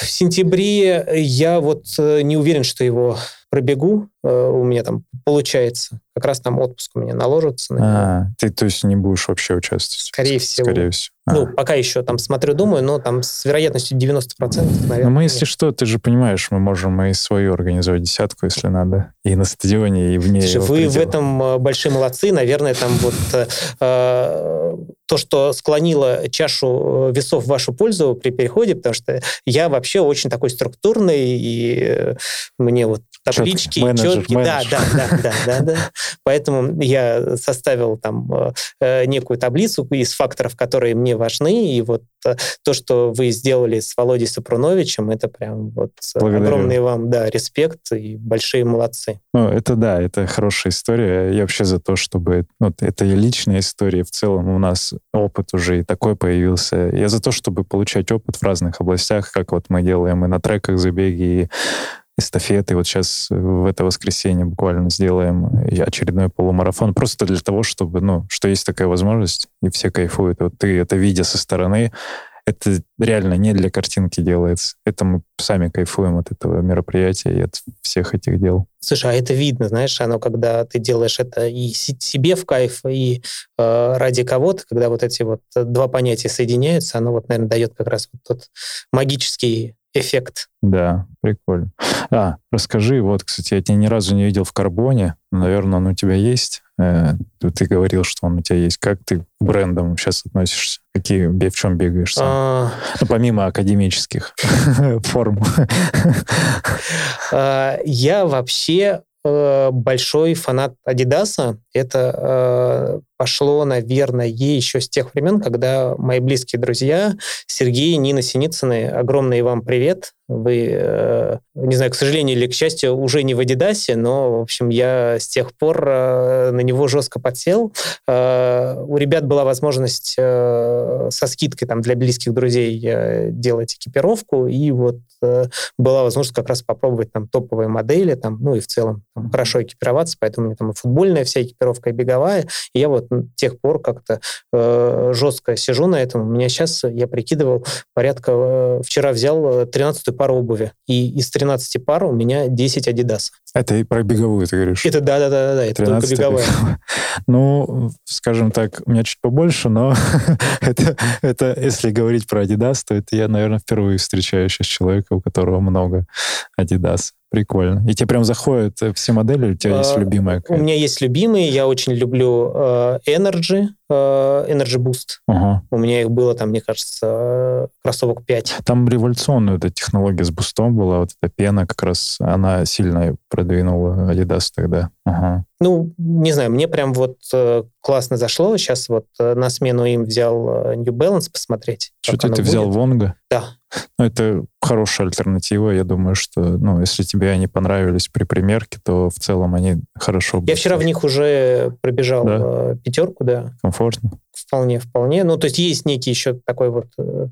В сентябре я вот э, не уверен, что его пробегу. Э, У меня там получается. Как раз там отпуск у меня наложится. на. А, ты, то есть, не будешь вообще участвовать? Скорее всего. Скорее всего. А. Ну, пока еще там смотрю, думаю, но там с вероятностью 90%, наверное. Ну, мы, если нет. что, ты же понимаешь, мы можем и свою организовать десятку, если надо. И на стадионе, и вне Слушай, его вы в пределов. этом э, большие молодцы. Наверное, там вот э, э, то, что склонило чашу весов в вашу пользу при переходе, потому что я вообще очень такой структурный, и мне вот таблички, Менеджер, четкие. Да, менеджер. да, да, да, да, да. Поэтому я составил там э, э, некую таблицу из факторов, которые мне важны, и вот э, то, что вы сделали с Володей Сапруновичем, это прям вот Благодарю. огромный вам, да, респект и большие молодцы. Ну, это да, это хорошая история. Я вообще за то, чтобы... Ну, это и личная история. В целом у нас опыт уже и такой появился. Я за то, чтобы получать опыт в разных областях, как вот мы делаем и на треках забеги, и эстафеты. Вот сейчас в это воскресенье буквально сделаем и очередной полумарафон. Просто для того, чтобы, ну, что есть такая возможность, и все кайфуют. Вот ты это видя со стороны, это реально не для картинки делается. Это мы сами кайфуем от этого мероприятия и от всех этих дел. Слушай, а это видно, знаешь, оно, когда ты делаешь это и себе в кайф, и э, ради кого-то, когда вот эти вот два понятия соединяются, оно вот, наверное, дает как раз вот тот магический эффект. Да, прикольно. А, расскажи, вот, кстати, я тебя ни разу не видел в карбоне. Наверное, он у тебя есть. Э, ты- говорил, что он у тебя есть. Как ты к брендам сейчас относишься? Какие, в чем бегаешь сам? А, Ну, помимо академических форм. а, Я вообще большой фанат Адидаса. Это э, пошло, наверное, еще с тех времен, когда мои близкие друзья Сергей и Нина Синицыны, огромный вам привет. Вы, э, не знаю, к сожалению или к счастью, уже не в Адидасе, но, в общем, я с тех пор э, на него жестко подсел. Э, У ребят была возможность со скидкой там, для близких друзей делать экипировку, и вот была возможность как раз попробовать там топовые модели, там, ну и в целом там, хорошо экипироваться, поэтому у меня там и футбольная вся экипировка, и беговая. И я вот с тех пор как-то жестко сижу на этом. У меня сейчас, я прикидывал, порядка... вчера взял 13 пару обуви, и из 13 пар у меня 10 Adidas. Это и про беговую, ты говоришь. Это да-да-да, это только 13 беговая. Ну, скажем так, у меня чуть побольше, но это, это, если говорить про Adidas, то это я, наверное, впервые встречаю сейчас человека, у которого много Adidas. Прикольно. И тебе прям заходят э, все модели, у тебя есть А, любимая У меня есть любимые, я очень люблю э, Energy, э, Energy Boost. Ага. У меня их было там, мне кажется, э, кроссовок 5. Там революционная эта технология с бустом была, вот эта пена как раз, она сильно продвинула Adidas тогда. Ага. Ну, не знаю, мне прям вот э, классно зашло. Сейчас вот на смену им взял New Balance посмотреть. Что ты, ты взял. Вонга? Да. Ну, это хорошая альтернатива. Я думаю, что, ну, если тебе они понравились при примерке, то в целом они хорошо Я вчера в них уже пробежал Да? э, пятерку, да. Комфортно. Вполне, вполне. Ну, то есть есть некий еще такой вот э,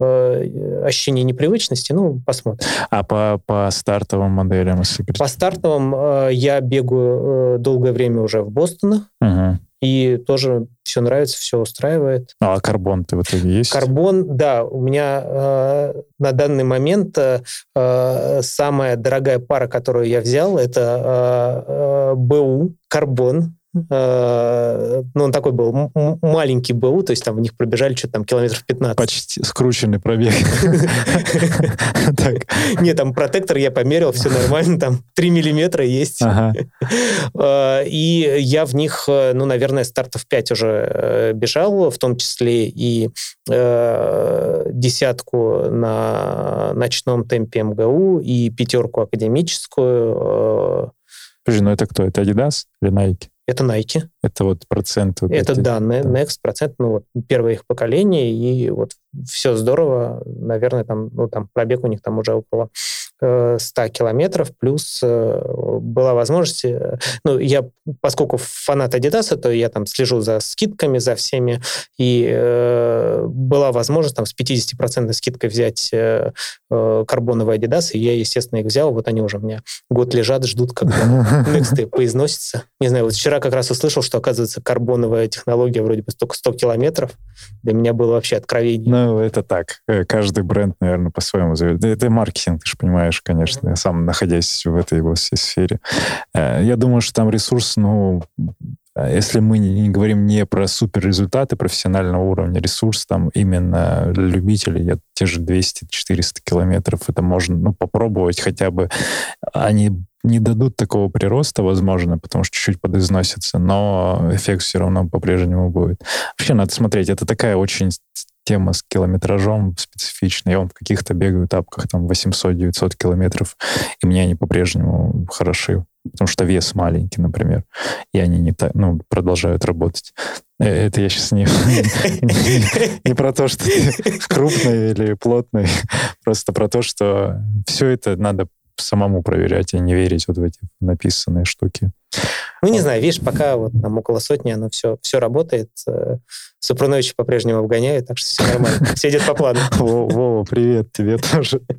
э, ощущение непривычности. Ну, посмотрим. А по, по стартовым моделям, если? По стартовым э, я бегаю э, долгое время уже в Бостонах. Мгм. И тоже все нравится, все устраивает. А карбон ты в итоге есть? Карбон, да, у меня э, на данный момент э, э, самая дорогая пара, которую я взял, это э, э, БУ, карбон. Э, ну, он такой был маленький БУ, то есть там в них пробежали что-то там километров 15. Почти скрученный пробег. Нет, там протектор я померил, все нормально, там 3 миллиметра есть. Э, И я в них, э, ну, наверное, стартов 5 уже бежал, в том числе и десятку на ночном темпе МГУ, и пятерку академическую. Подожди, ну это кто? Это Adidas или Nike? Это Nike. Это вот процент. вот Это эти. данные, да. Next процент, ну, вот первое их поколение, и вот все здорово. Наверное, там, ну, там пробег у них там уже около 100 километров, плюс была возможность, ну, я, поскольку фанат Adidas, то я там слежу за скидками, за всеми, и э, была возможность там с 50% скидкой взять э, карбоновые и я, естественно, их взял, вот они уже у меня год лежат, ждут, когда Next поизносится. Не знаю, вот вчера как раз услышал, что, оказывается, карбоновая технология вроде бы только 100 километров. Для меня было вообще откровение. Ну, это так. Каждый бренд, наверное, по-своему зовет. Это маркетинг, ты же понимаешь, конечно. Сам, находясь в этой его сфере. Я думаю, что там ресурс, ну, если мы не говорим не про супер результаты профессионального уровня, ресурс там именно любителей, я, те же 200-400 километров, это можно ну, попробовать хотя бы. Они не дадут такого прироста, возможно, потому что чуть-чуть подизносится, но эффект все равно по-прежнему будет. Вообще надо смотреть, это такая очень тема с километражом специфичная. Я вам в каких-то бегаю тапках там 800-900 километров, и мне они по-прежнему хороши, потому что вес маленький, например, и они не так, ну, продолжают работать. Э, это я сейчас не, не про то, что ты крупный или плотный, просто про то, что все это надо самому проверять и не верить вот в эти написанные штуки. Ну, не знаю, видишь, пока вот там около сотни оно все, все работает. Э, Супрунович по-прежнему обгоняет, так что все нормально. Все идет по плану. Вова, привет тебе тоже.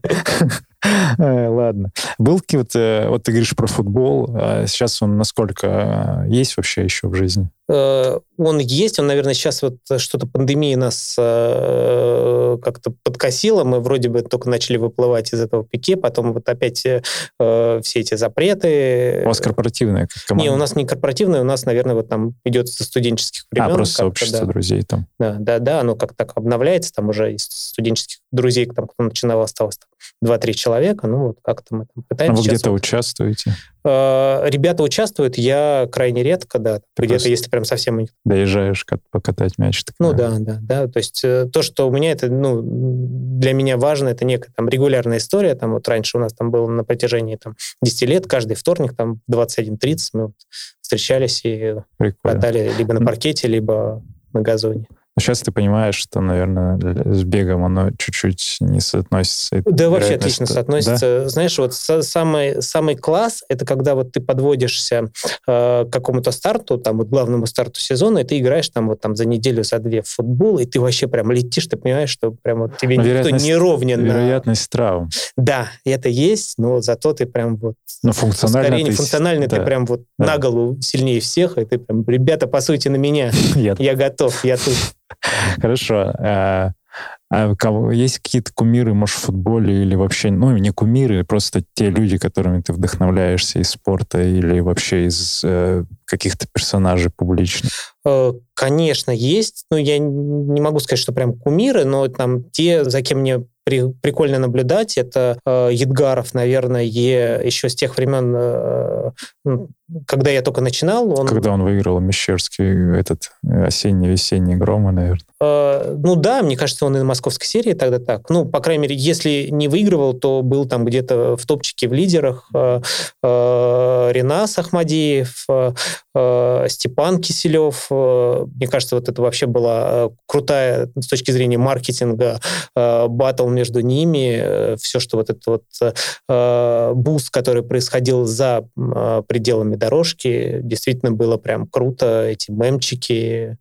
Э, ладно. Был вот, э, вот ты говоришь про футбол, а сейчас он насколько есть вообще еще в жизни? Он есть, он, наверное, сейчас вот что-то пандемия нас как-то подкосила, мы вроде бы только начали выплывать из этого пике, потом вот опять все эти запреты. У вас корпоративная команда? Не, у нас не корпоративная, у нас, наверное, вот там идет со студенческих времен. А, просто сообщество да. друзей там. Да, да, да, оно как так обновляется, там уже из студенческих друзей, там, кто начинал, осталось там 2-3 человека, ну вот как-то мы там пытаемся. А вы где-то вот, участвуете? Э, ребята участвуют, я крайне редко, да, где-то, если прям совсем... Доезжаешь покатать мяч. Так, ну да, да, да, то есть э, то, что у меня это, ну, для меня важно, это некая там регулярная история, там вот раньше у нас там было на протяжении там 10 лет, каждый вторник там 21.30 мы вот встречались и Прикольно. катали либо на паркете, либо на газоне. Но сейчас ты понимаешь, что, наверное, с бегом оно чуть-чуть не соотносится. Да, вообще отлично что... соотносится. Да? Знаешь, вот самый, самый класс — это когда вот ты подводишься э, к какому-то старту, там вот главному старту сезона, и ты играешь там вот там за неделю, за две в футбол, и ты вообще прям летишь, ты понимаешь, что прям вот тебе но никто не ровнен. Вероятность на... травм. Да, это есть, но зато ты прям вот... Ну, функционально ты... Функционально да. ты прям вот да. на голову сильнее всех, и ты прям, ребята, по сути, на меня. Я готов, я тут. Хорошо. А, а кого, есть какие-то кумиры, может, в футболе или вообще, ну, не кумиры, просто те люди, которыми ты вдохновляешься из спорта или вообще из э, каких-то персонажей публичных? Э, конечно, есть. Ну, я не могу сказать, что прям кумиры, но там те, за кем мне при, прикольно наблюдать, это э, Едгаров, наверное, еще с тех времен, э, когда я только начинал. Он... Когда он выиграл Мещерский этот осенний-весенний громы, наверное. Э, ну да, мне кажется, он и на московской серии тогда так. Ну, по крайней мере, если не выигрывал, то был там где-то в топчике в лидерах. Э, э, Ренас Ахмадиев, э, э, Степан Киселев. Э, мне кажется, вот это вообще была э, крутая с точки зрения маркетинга э, батл между ними. Э, все, что вот этот вот э, буст, который происходил за э, пределами дорожки, действительно было прям круто. Эти мемчики,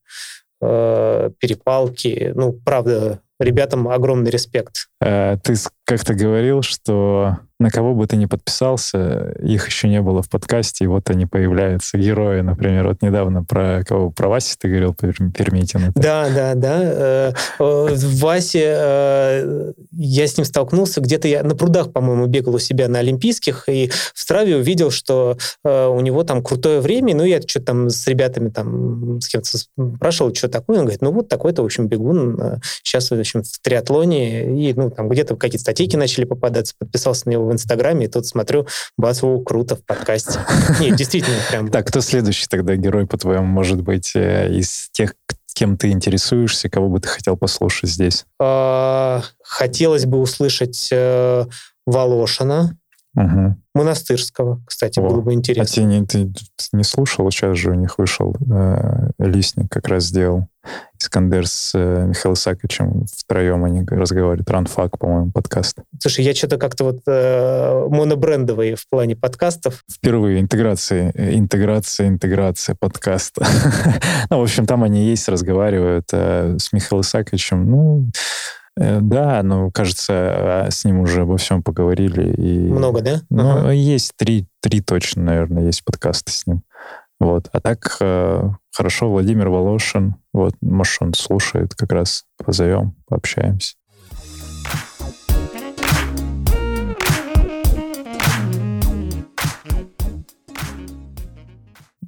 э, перепалки. Ну, правда, ребятам огромный респект. Э, ты как-то говорил, что на кого бы ты ни подписался, их еще не было в подкасте, и вот они появляются, герои, например. Вот недавно про кого? Про Васи ты говорил, Пермитина. Да, да, да. Э, э, Васе, я с ним столкнулся, где-то я на прудах, по-моему, бегал у себя на Олимпийских, и в Страве увидел, что у него там крутое время, ну, я что-то там с ребятами там с кем-то спрашивал, что такое, он говорит, ну, вот такой-то, в общем, бегун, сейчас, в общем, в триатлоне, и, ну, там где-то какие-то статейки начали попадаться, подписался на него в Инстаграме, и тут смотрю, о, круто в подкасте. Нет, действительно, прям... Так, кто следующий тогда герой, по-твоему, может быть, э, из тех, кем ты интересуешься, кого бы ты хотел послушать здесь? А, хотелось бы услышать э, Волошина. Мгм. Монастырского, кстати, О, было бы А интересно. ты не, ты не слушал? Сейчас же у них вышел э, Листник, как раз сделал Искандер с э, Михаилом Саковичем. Втроем они разговаривают. Ранфак, по-моему, подкаст. Слушай, я что-то как-то вот э, монобрендовый в плане подкастов. Впервые интеграция, э, интеграция, интеграция подкаста. ну, в общем, там они есть, разговаривают э, с Михаилом Саковичем. Ну, да, ну, кажется, э, с ним уже обо всем поговорили. И, Много, да? Ну, Ага. есть три, три точно, наверное, есть подкасты с ним. Вот. А так, э, хорошо, Владимир Волошин. Вот, может, он слушает, как раз позовем, пообщаемся.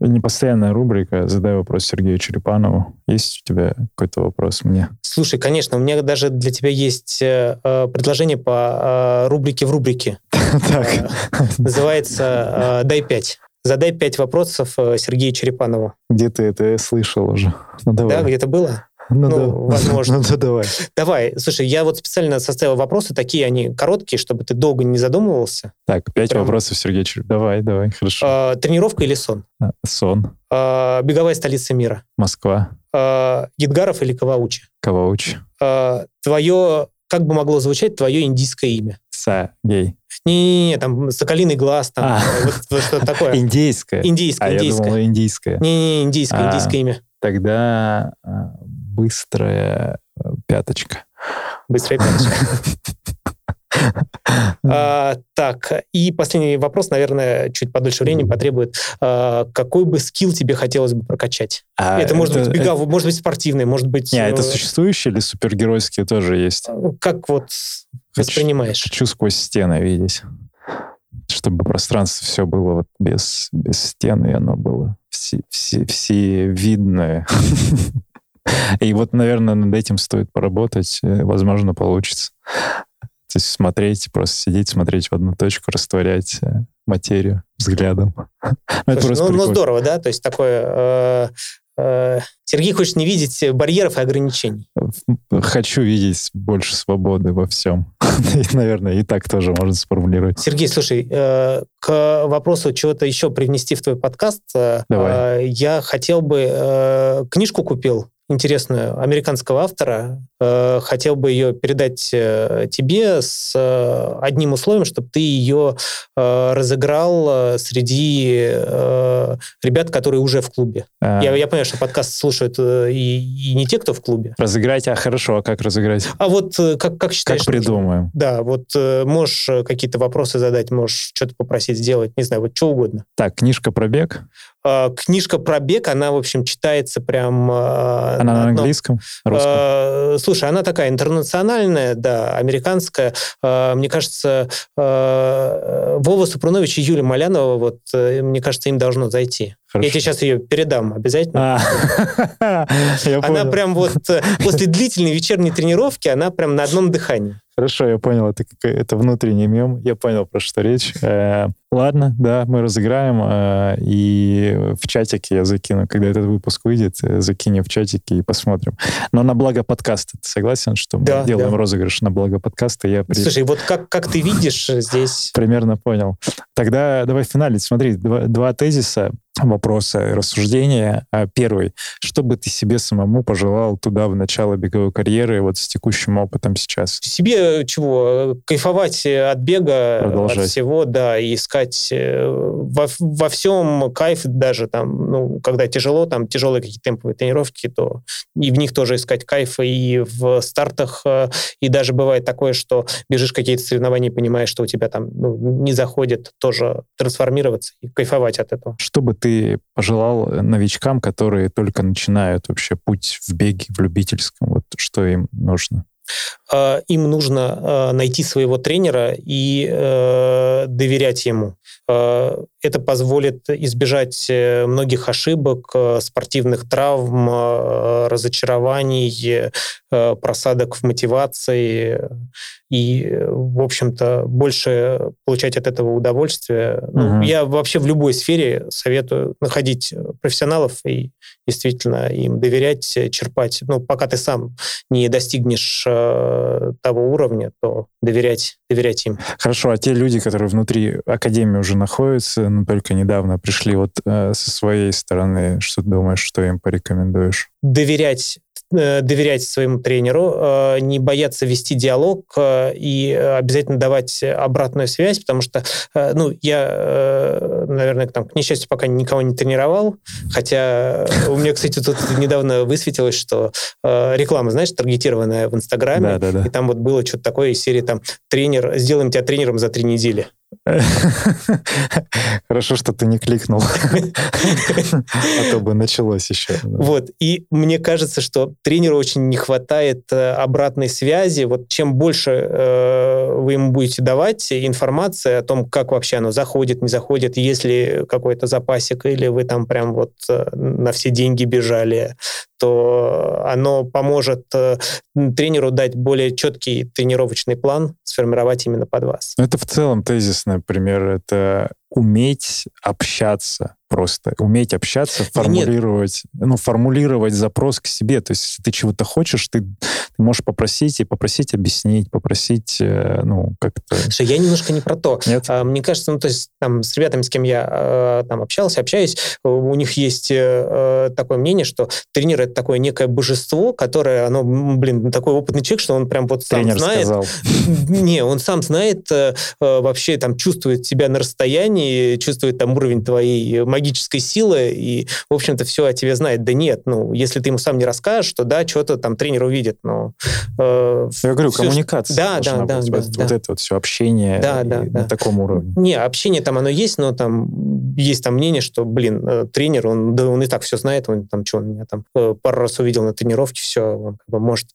Непостоянная рубрика «Задай вопрос Сергею Черепанову». Есть у тебя какой-то вопрос мне? Слушай, конечно, у меня даже для тебя есть э, э, предложение по э, рубрике в рубрике. Так. Э, Называется э, «Дай пять». Задай пять вопросов Сергею Черепанову. Где ты это слышал уже? Ну, давай. Да, где-то было? Ну, ну, да. возможно. Ну, да, давай. Давай, слушай, я вот специально составил вопросы, такие они короткие, чтобы ты долго не задумывался. Так, пять Прям- вопросов, Сергей Черепанов. Давай, давай, хорошо. Э, Тренировка или сон? А, Сон, Э, Беговая столица мира? Москва, Э, Едгаров или Каваучи? Кавауч, Э, Твое, как бы могло звучать твое индийское имя? Сагей. Не-не-не, там соколиный глаз, там А. вот, вот что-то такое. Индейская. Индийское, А я индийское. думал, индийская. Не-не, индийское, А. индийское имя. Тогда а, быстрая а, пяточка. Быстрая пяточка. А, так, и последний вопрос, наверное, чуть подольше времени потребует. А, какой бы скилл тебе хотелось бы прокачать? А это может быть это- беговой, может быть спортивный, может быть... Не, а это э, существующие или супергеройские тоже есть? Как вот воспринимаешь? Хочу сквозь стены видеть. Чтобы пространство все было вот без, без стен, и оно было все, все, все видное. И вот, наверное, над этим стоит поработать. э, Возможно, получится. То есть смотреть, просто сидеть, смотреть в одну точку, растворять э, материю взглядом. Ну, Слушай, ну, ну, здорово, да? То есть такое... э, э, Сергей хочет не видеть барьеров и ограничений. Хочу видеть больше свободы во всем. И, наверное, и так тоже можно сформулировать. Сергей, слушай, э, к вопросу чего-то еще привнести в твой подкаст, э, Давай. э, я хотел бы... э, Книжку купил интересную американского автора. Э, Хотел бы ее передать э, тебе с э, одним условием, чтобы ты ее э, разыграл э, среди э, ребят, которые уже в клубе. А, Я, я понимаю, что подкаст слушают э, и, и не те, кто в клубе. Разыграть, а хорошо, а как разыграть? А вот э, как, как считаешь... Как придумаем? Да, вот э, можешь э, какие-то вопросы задать, можешь что-то попросить сделать, не знаю, вот что угодно. Так, книжка про бег. А, книжка про бег, она, в общем, читается прям... а, Она на одном- английском? Русском? А, Слушай, она такая интернациональная, да, американская. А, Мне кажется, а, Вова Супрунович и Юлия Малянова, вот, э, мне кажется, им должно зайти. Хорошо. Я тебе сейчас ее передам обязательно. А, Она прям вот э, после длительной вечерней тренировки, она прям на одном дыхании. Хорошо, я понял, это, это внутренний мем, я понял, про что речь. Э, ладно, да, мы разыграем, э, и в чатике я закину, когда этот выпуск выйдет, э, закинем в чатике и посмотрим. Но на благо подкаста, ты согласен, что мы Да, делаем да. розыгрыш на благо подкаста? Я при- Слушай, вот как, как ты видишь э, здесь... примерно понял. Тогда давай финалить. Смотри, два, два тезиса, вопроса, рассуждения. А Первый. Что бы ты себе самому пожелал туда в начало беговой карьеры вот с текущим опытом сейчас? себе чего кайфовать э, от бега, Продолжать. от всего, да, и искать э, во, во всем кайф даже там, ну, когда тяжело, там тяжелые какие-то темповые тренировки, то и в них тоже искать кайф и в стартах, э, и даже бывает такое, что бежишь какие-то соревнования и понимаешь, что у тебя там ну, не заходит, тоже трансформироваться и кайфовать от этого. Что бы ты пожелал новичкам, которые только начинают вообще путь в беге, в любительском? Вот что им нужно? э, им нужно э, найти своего тренера и э, доверять ему. Это позволит избежать э, многих ошибок, э, спортивных травм, э, разочарований, просадок в мотивации и, в общем-то, больше получать от этого удовольствие. Ну, Мгм. Я вообще в любой сфере советую находить профессионалов и действительно им доверять, черпать. Ну, пока ты сам не достигнешь э, того уровня, то доверять, доверять им. Хорошо, а те люди, которые внутри Академии уже находятся, но только недавно пришли, вот э, со своей стороны, что ты думаешь, что им порекомендуешь? Доверять доверять своему тренеру, э, не бояться вести диалог э, и обязательно давать обратную связь, потому что, ну, я, наверное, там, к несчастью, пока никого не тренировал, хотя у меня, кстати, тут недавно высветилось, что реклама, знаешь, таргетированная в Инстаграме, да, да, да. и там вот было что-то такое из серии там «Тренер, сделаем тебя тренером за три недели». Хорошо, что ты не кликнул. А то бы началось еще. Вот. И мне кажется, что тренеру очень не хватает э, обратной связи. Вот чем больше э, вы ему будете давать информации о том, как вообще оно заходит, не заходит, есть ли какой-то запасик, или вы там прям вот э, на все деньги бежали, то оно поможет тренеру дать более четкий тренировочный план, сформировать именно под вас. Это в целом тезис, например, это уметь общаться просто уметь общаться, формулировать, Нет. ну, формулировать запрос к себе. То есть, если ты чего-то хочешь, ты, ты можешь попросить и попросить объяснить, попросить, э, ну, как-то... Слушай, я немножко не про то. Нет? А, мне кажется, ну, то есть, там, с ребятами, с кем я а, там общался, общаюсь, у них есть а, такое мнение, что тренер — это такое некое божество, которое, оно, блин, такой опытный человек, что он прям вот сам Тренер знает... Сказал. Не, он сам знает, вообще там чувствует себя на расстоянии, чувствует там уровень твоей магии магической силы, и, в общем-то, все о тебе знает. Да нет, ну, если ты ему сам не расскажешь, то да, что-то там тренер увидит, но... Э, Я говорю, коммуникация. Да, да, да, быть. да, вот, да. вот это вот все общение да, да, на да. таком уровне. Не, общение там оно есть, но там есть там мнение, что, блин, э, тренер, он, да, он и так все знает, он там, что, он меня там э, пару раз увидел на тренировке, все, он как бы может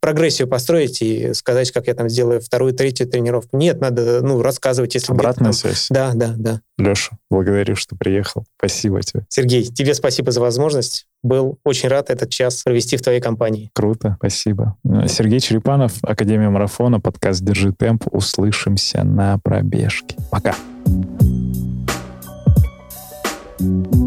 прогрессию построить и сказать, как я там сделаю вторую, третью тренировку. Нет, надо, ну, рассказывать, если... Обратная там... связь. Да, да, да. Леша, благодарю, что приехал смысл. Спасибо тебе. Сергей, тебе спасибо за возможность. Был очень рад этот час провести в твоей компании. Круто, спасибо. Сергей Черепанов, Академия марафона, подкаст «Держи темп». Услышимся на пробежке. Пока. thank you